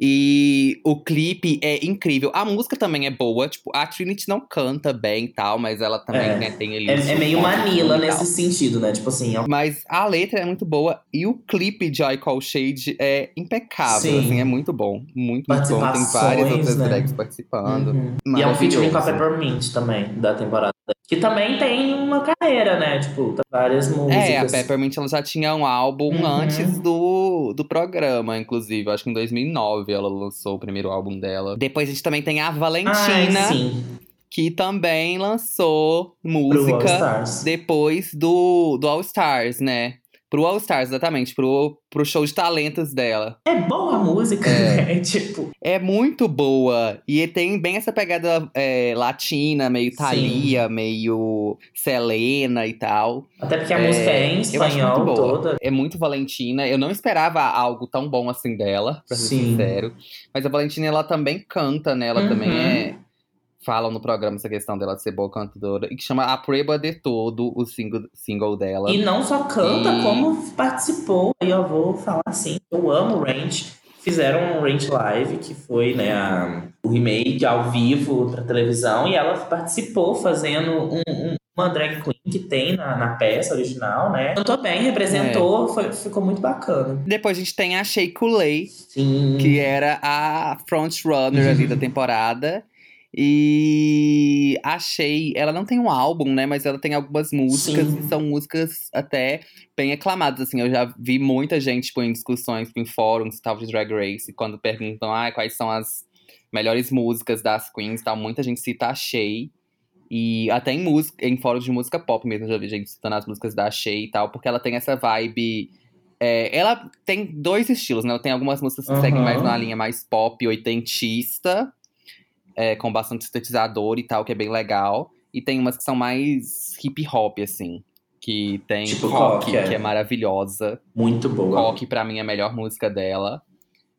E o clipe é incrível. A música também é boa. Tipo, a Trinity não canta bem e tal, mas ela também, É. né, tem ali. É, é meio Manila nesse sentido, né? Tipo assim, é um- Mas a letra é muito boa e o clipe de I Call Shade é impecável, Sim. assim, é muito bom. Muito, muito bom. Tem várias outras né? drags participando. Uhum. E é um featuring com a. Peppermint também, da temporada. Que também tem uma carreira, né? Tipo, várias músicas. É, a Peppermint ela já tinha um álbum Uhum. antes do, do programa, inclusive. Acho que em 2009 ela lançou o primeiro álbum dela. Depois a gente também tem a Valentina, Ai, sim, que também lançou música depois do, do All Stars, né? Pro All Stars, exatamente, pro, pro show de talentos dela. É boa a música, É. né? tipo, É muito boa. E tem bem essa pegada é, latina, meio. Thalia, meio Selena e tal. até porque a É, música é em espanhol toda. É muito Valentina. Eu não esperava algo tão bom assim dela, pra ser Sim. sincero. Mas a Valentina, ela também canta, né? Ela Uhum. também é. Falam no programa essa questão dela de ser boa cantora. E que chama A Prueba de Todo, o single, single dela. E não só canta, E- como participou. E eu vou falar assim, eu amo o Range. Fizeram um Range Live, que foi né, a- o remake ao vivo pra televisão. E ela participou fazendo um- um- uma drag queen que tem na, na peça original, né? Cantou bem, representou, foi- ficou muito bacana. Depois a gente tem a Shea Coulee, que era a frontrunner ali da temporada. E achei. Ela não tem um álbum, né? Mas ela tem algumas músicas Sim. e são músicas até bem aclamadas. Assim, eu já vi muita gente tipo, em discussões, em fóruns e tal de Drag Race, quando perguntam ah, quais são as melhores músicas das queens e tal. Muita gente cita a Shea. E até em música, em fóruns de música pop mesmo, eu já vi gente citando as músicas da Shea e tal, porque ela tem essa vibe. é, ela tem dois estilos, né? Ela tem algumas músicas que Aham. seguem mais na linha mais pop, oitentista, é, com bastante sintetizador e tal, que é bem legal. E tem umas que são mais hip hop, assim. Que tem Tipo Rock, é. que é maravilhosa. Muito boa. Rock, pra mim, é a melhor música dela.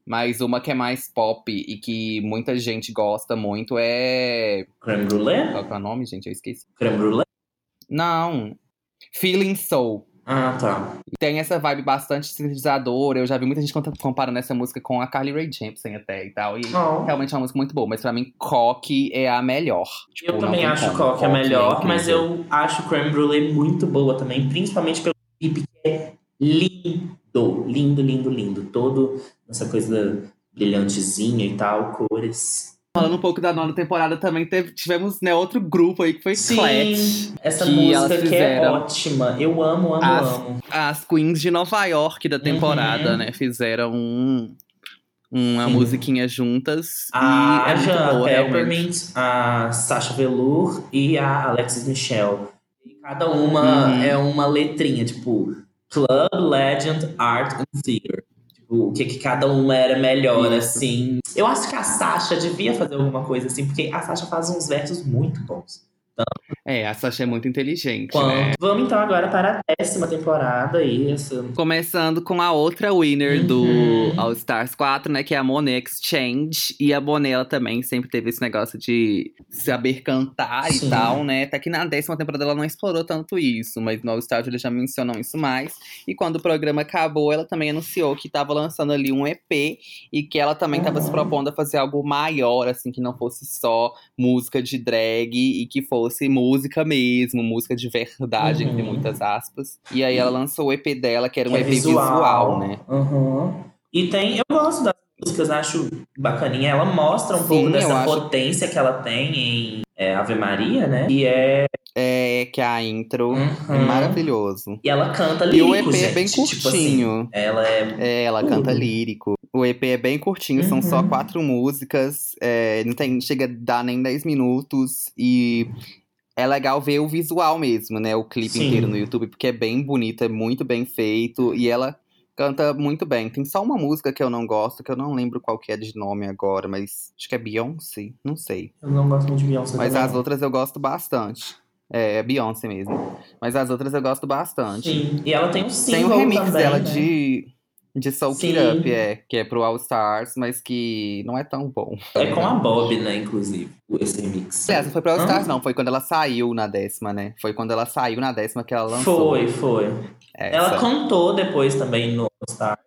Mas uma que é mais pop e que muita gente gosta muito é. Creme Brulee? Qual que é o nome, gente? Eu esqueci. Creme Brulee? Não. Feeling Soul. Ah, tá. Tem essa vibe bastante sintetizadora. Eu já vi muita gente comparando essa música com a Carly Rae Jepsen até e tal. E Oh. realmente é uma música muito boa. Mas pra mim, Coque é a melhor. Tipo, Eu também acho. Coque a melhor, mas incrível. eu acho Creme Brulee muito boa também, principalmente pelo clipe que é lindo, lindo, lindo, lindo. Todo essa coisa brilhantezinha e tal, cores. Falando um pouco da nona temporada, também teve- tivemos né, outro grupo aí que foi Clet. essa que música que é ótima. Eu amo, amo, as- amo. As Queens de Nova York da temporada, Uhum. né? Fizeram um- uma Sim. musiquinha juntas. A e é muito Jean. Peppermint, a Sasha Velour e a Alexis Michelle. E cada uma Uhum. é uma letrinha, tipo Club, Legend, Art and Theater. O que, que cada uma era melhor, assim. Eu acho que a Sasha devia fazer alguma coisa assim, porque a Sasha faz uns versos muito bons. É, a Sasha é muito inteligente, Quando- né? Vamos então agora para a décima temporada aí. Essa... Começando com a outra winner Uhum. do All Stars 4, né? Que é a Monet Exchange. E a Monet, ela também sempre teve esse negócio de saber cantar Sim. e tal, né? Até que na décima temporada ela não explorou tanto isso. Mas no All Stars eles já mencionam isso mais. E quando o programa acabou, ela também anunciou que tava lançando ali um EP. E que ela também tava Uhum. se propondo a fazer algo maior, assim. Que não fosse só música de drag. E que fosse música mesmo. Música de verdade, entre Uhum. muitas aspas. E aí ela lançou o EP dela, que era um é EP visual, né? Uhum. E tem, eu gosto das músicas, acho bacaninha. Ela mostra um Sim, pouco dessa acho. potência que ela tem em é, Ave Maria, né? E é. É, que a intro é Uhum. maravilhoso. E ela canta E o lírico, EP é gente. bem Tipo assim, curtinho. ela é. É, ela canta lírico. O EP é bem curtinho, são só Uhum. quatro músicas. é, não tem, chega a dar nem 10 minutos. E é legal ver o visual mesmo, né? O clipe Sim. inteiro no YouTube, porque é bem bonito, é muito bem feito. E ela canta muito bem. Tem só uma música que eu não gosto, que eu não lembro qual que é de nome agora, mas acho que é Beyoncé, não sei. Eu não gosto muito de Beyoncé. Mas também. as outras eu gosto bastante. É, é Beyoncé mesmo. Mas as outras eu gosto bastante. Sim. E ela tem um Tem single o remix também, dela né? de, de Soak It Sim. Up, é, que é pro All Stars, mas que não é tão bom. É com a Bob, né, inclusive, esse remix. Aliás, não foi pro All? Stars, não. Foi quando ela saiu na décima, né? Foi quando ela saiu na décima que ela lançou. Foi, foi. essa. Ela cantou depois também no All Star.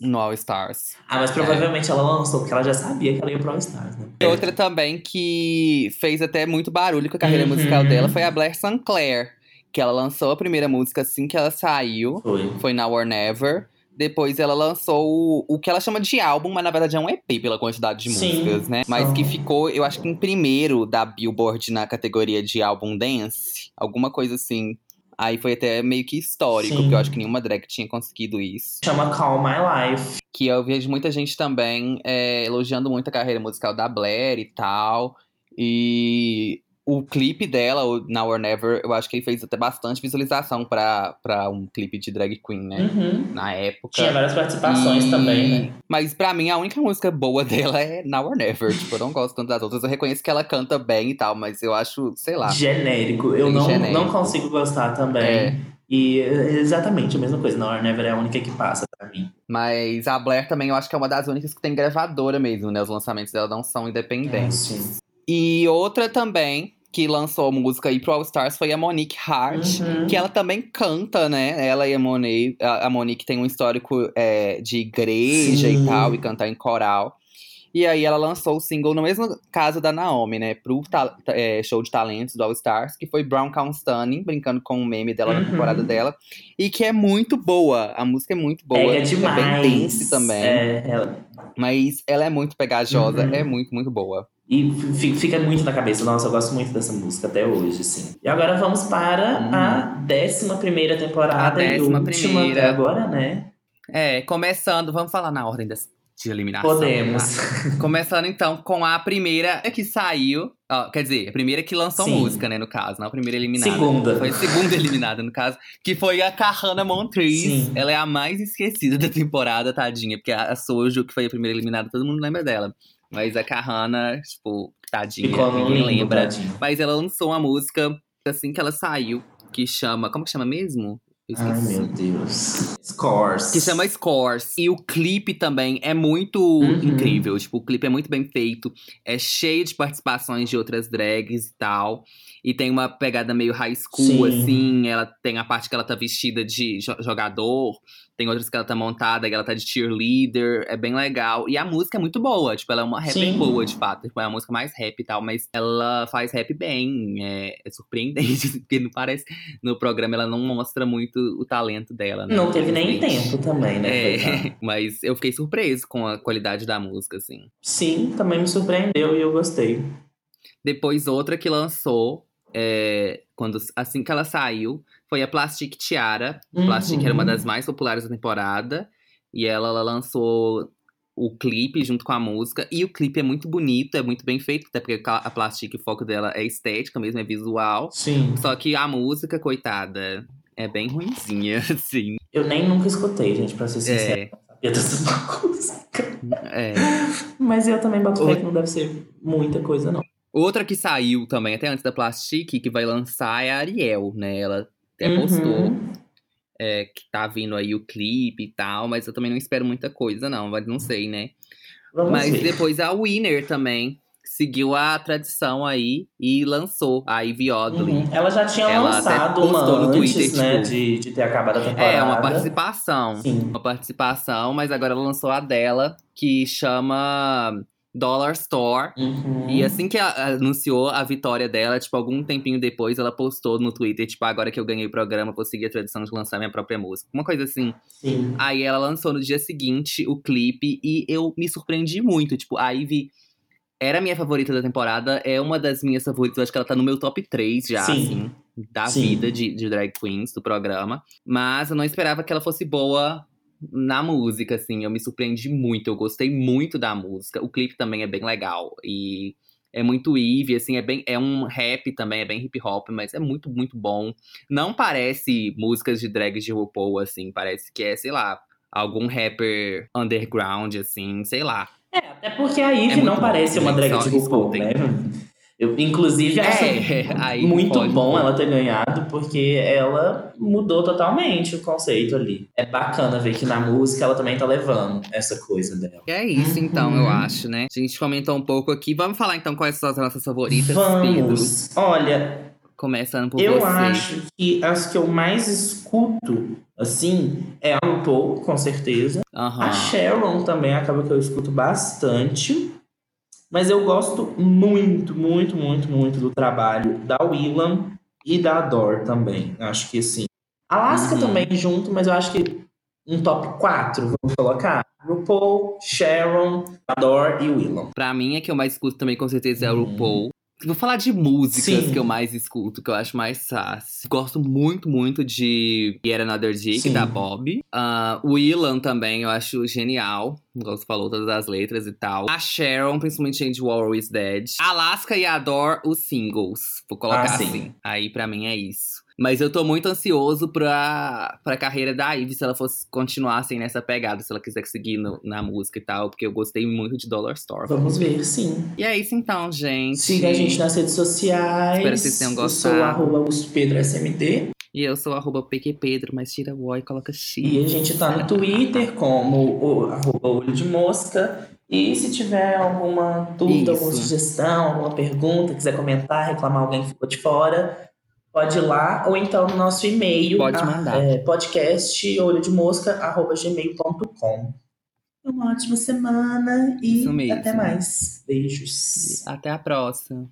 no All Stars. Ah, mas provavelmente ela lançou porque ela já sabia que ela ia pro All Stars, né? E outra também que fez até muito barulho com a carreira Uhum. musical dela foi a Blair Sinclair. Que ela lançou a primeira música assim que ela saiu. Foi. Foi Now or Never. Depois ela lançou o, o que ela chama de álbum, mas na verdade é um EP pela quantidade de Sim. músicas, né? Mas que ficou, eu acho que em primeiro da Billboard na categoria de álbum dance. Alguma coisa assim. Aí foi até meio que histórico, Sim. porque eu acho que nenhuma drag tinha conseguido isso. Chama Call My Life. Que eu vejo muita gente também é, elogiando muito a carreira musical da Blair e tal. E o clipe dela, o Now or Never, eu acho que ele fez até bastante visualização pra, pra um clipe de drag queen, né? Uhum. Na época. Tinha várias participações E- também, né? Mas pra mim, a única música boa dela é Now or Never. tipo, eu não gosto tanto das outras. Eu reconheço que ela canta bem e tal, mas eu acho, sei lá. Genérico. Eu não, genérico. não consigo gostar também. É. E é exatamente a mesma coisa. Now or Never é a única que passa pra mim. Mas a Blair também, eu acho que é uma das únicas que tem gravadora mesmo, né? Os lançamentos dela não são independentes. Sim. E outra também que lançou música aí pro All Stars foi a Monique Hart. Uhum. Que ela também canta, né? Ela e a Monique, a Monique tem um histórico é, de igreja Sim. e tal, e cantar em coral. E aí ela lançou o single no mesmo caso da Naomi, né? Pro é, show de talentos do All Stars, que foi Brown Count Stunning, brincando com o meme dela Uhum. na temporada dela. E que é muito boa. A música é muito boa. Pega demais. É bem dance também. É, ela- Mas ela é muito pegajosa, Uhum. é muito, muito boa. E fi- fica muito na cabeça. Nossa, eu gosto muito dessa música até hoje, assim. E agora vamos para Hum. a décima primeira temporada A e décima última primeira. até agora, né? É, começando, vamos falar na ordem das, de eliminação. Podemos. tá? Começando então com a primeira que saiu. ó, quer dizer, a primeira que lançou Sim. música, né, no caso, não a primeira eliminada. Segunda. Foi a segunda eliminada, no caso, que foi a Kahana Montrese. Sim. Ela é a mais esquecida da temporada, tadinha, porque a Sojo, que foi a primeira eliminada, todo mundo lembra dela. Mas a Kahana, tipo, tadinha, ninguém lembra. tadinho. Mas ela lançou uma música assim que ela saiu, que chama. Como que chama mesmo? Ai, esqueci. meu Deus. Scores. Que chama Scores. E o clipe também é muito Uhum. incrível. Tipo, o clipe é muito bem feito. É cheio de participações de outras drags e tal. E tem uma pegada meio high school, Sim. assim. Ela tem a parte que ela tá vestida de jo- jogador. Tem outras que ela tá montada, que ela tá de cheerleader. É bem legal. E a música é muito boa. Tipo, ela é uma rap Sim. boa, de fato. Tipo, é uma música mais rap e tal. Mas ela faz rap bem. É, é surpreendente. Porque não parece... No programa ela não mostra muito o talento dela, né? Não teve nem tempo também, né? É, mas eu fiquei surpreso com a qualidade da música, assim. Sim, também me surpreendeu e eu gostei. Depois, outra que lançou, é, quando, assim que ela saiu, foi a Plastic Tiara. Plastic Uhum. era uma das mais populares da temporada. E ela, ela lançou o clipe junto com a música. E o clipe é muito bonito, é muito bem feito, até porque a Plastic, o foco dela é estética mesmo, é visual. Sim. Só que a música, coitada, é bem ruimzinha, assim. Eu nem nunca escutei, gente, pra ser sincero. É, Não sabia dessa música. é. Mas eu também boto fé que não deve ser muita coisa, não. Outra que saiu também, até antes da Plastic, que vai lançar é a Ariel, né? Ela até Uhum. postou é, que tá vindo aí o clipe e tal, mas eu também não espero muita coisa, não, mas não sei, né? Vamos mas ver. depois a Winner também seguiu a tradição aí e lançou a Ivy Oddly. Uhum. Ela já tinha Ela lançado uma no antes, Twitter, né? tipo, De, de ter acabado a temporada. É, uma participação. Sim. Uma participação, mas agora ela lançou a dela, que chama Dollar Store. Uhum. E assim que a- anunciou a vitória dela, tipo, algum tempinho depois, ela postou no Twitter, tipo, agora que eu ganhei o programa, vou seguir a tradição de lançar minha própria música. Uma coisa assim. Sim. Aí ela lançou no dia seguinte o clipe e eu me surpreendi muito. Tipo, a Ivy era a minha favorita da temporada, é uma das minhas favoritas, eu acho que ela tá no meu top 3 já, Sim. assim, da Sim. vida de, de drag queens do programa. Mas eu não esperava que ela fosse boa na música, assim. Eu me surpreendi muito, eu gostei muito da música. O clipe também é bem legal. E é muito Eve, assim, é bem. É um rap também, é bem hip hop, mas é muito, muito bom. Não parece músicas de drag de RuPaul, assim. Parece que é, sei lá, algum rapper underground, assim, sei lá. É, até porque a Ivy É não bom, parece uma drag de RuPaul, escutem. né? Eu, inclusive, acho É, muito pode- bom ela ter ganhado, porque ela mudou totalmente o conceito ali. É bacana ver que na música ela também tá levando essa coisa dela. É isso, então, Uhum. eu acho, né? A gente comentou um pouco aqui. Vamos falar, então, quais são as nossas favoritas, Pedro? Vamos! Olha, Começando por eu você. acho que as que eu mais escuto assim, é a RuPaul, com certeza. Aham. A Sharon também acaba que eu escuto bastante. Mas eu gosto muito, muito, muito, muito do trabalho da Willam e da Adore também. Acho que assim. Alaska Uhum. também junto, mas eu acho que um top 4, vamos colocar. RuPaul, Sharon, Adore e Willam. Pra mim, a que eu mais escuto também, com certeza, é o Hum. RuPaul. Vou falar de músicas Sim. que eu mais escuto, que eu acho mais fácil. Gosto muito, muito de Get Another Dick, Sim. da Bob. Ah, o Ilan também, eu acho genial. Igual você falou, todas as letras e tal. A Sharon, principalmente em War is Dead. Alaska e Adore, os singles. Vou colocar Ah, sim. assim. Aí, pra mim, é isso. Mas eu tô muito ansioso pra, pra carreira da Ivy, se ela fosse continuar assim nessa pegada, se ela quiser seguir no- na música e tal, porque eu gostei muito de Dollar Store. Vamos ver, sim. E é isso então, gente. Siga a gente nas redes sociais. Espero que vocês tenham Eu sou gostado. arroba SMD. E eu sou arroba PQPedro, mas tira o O e coloca X. E a gente tá no Twitter como o arroba olho de mosca. E se tiver alguma dúvida, Isso. alguma sugestão, alguma pergunta, quiser comentar, reclamar alguém que ficou de fora, pode ir lá. Ou então no nosso e-mail, Pode a- mandar. é, podcast olho de mosca, arroba gmail.com. Uma ótima semana e até mais. Beijos. Até a próxima.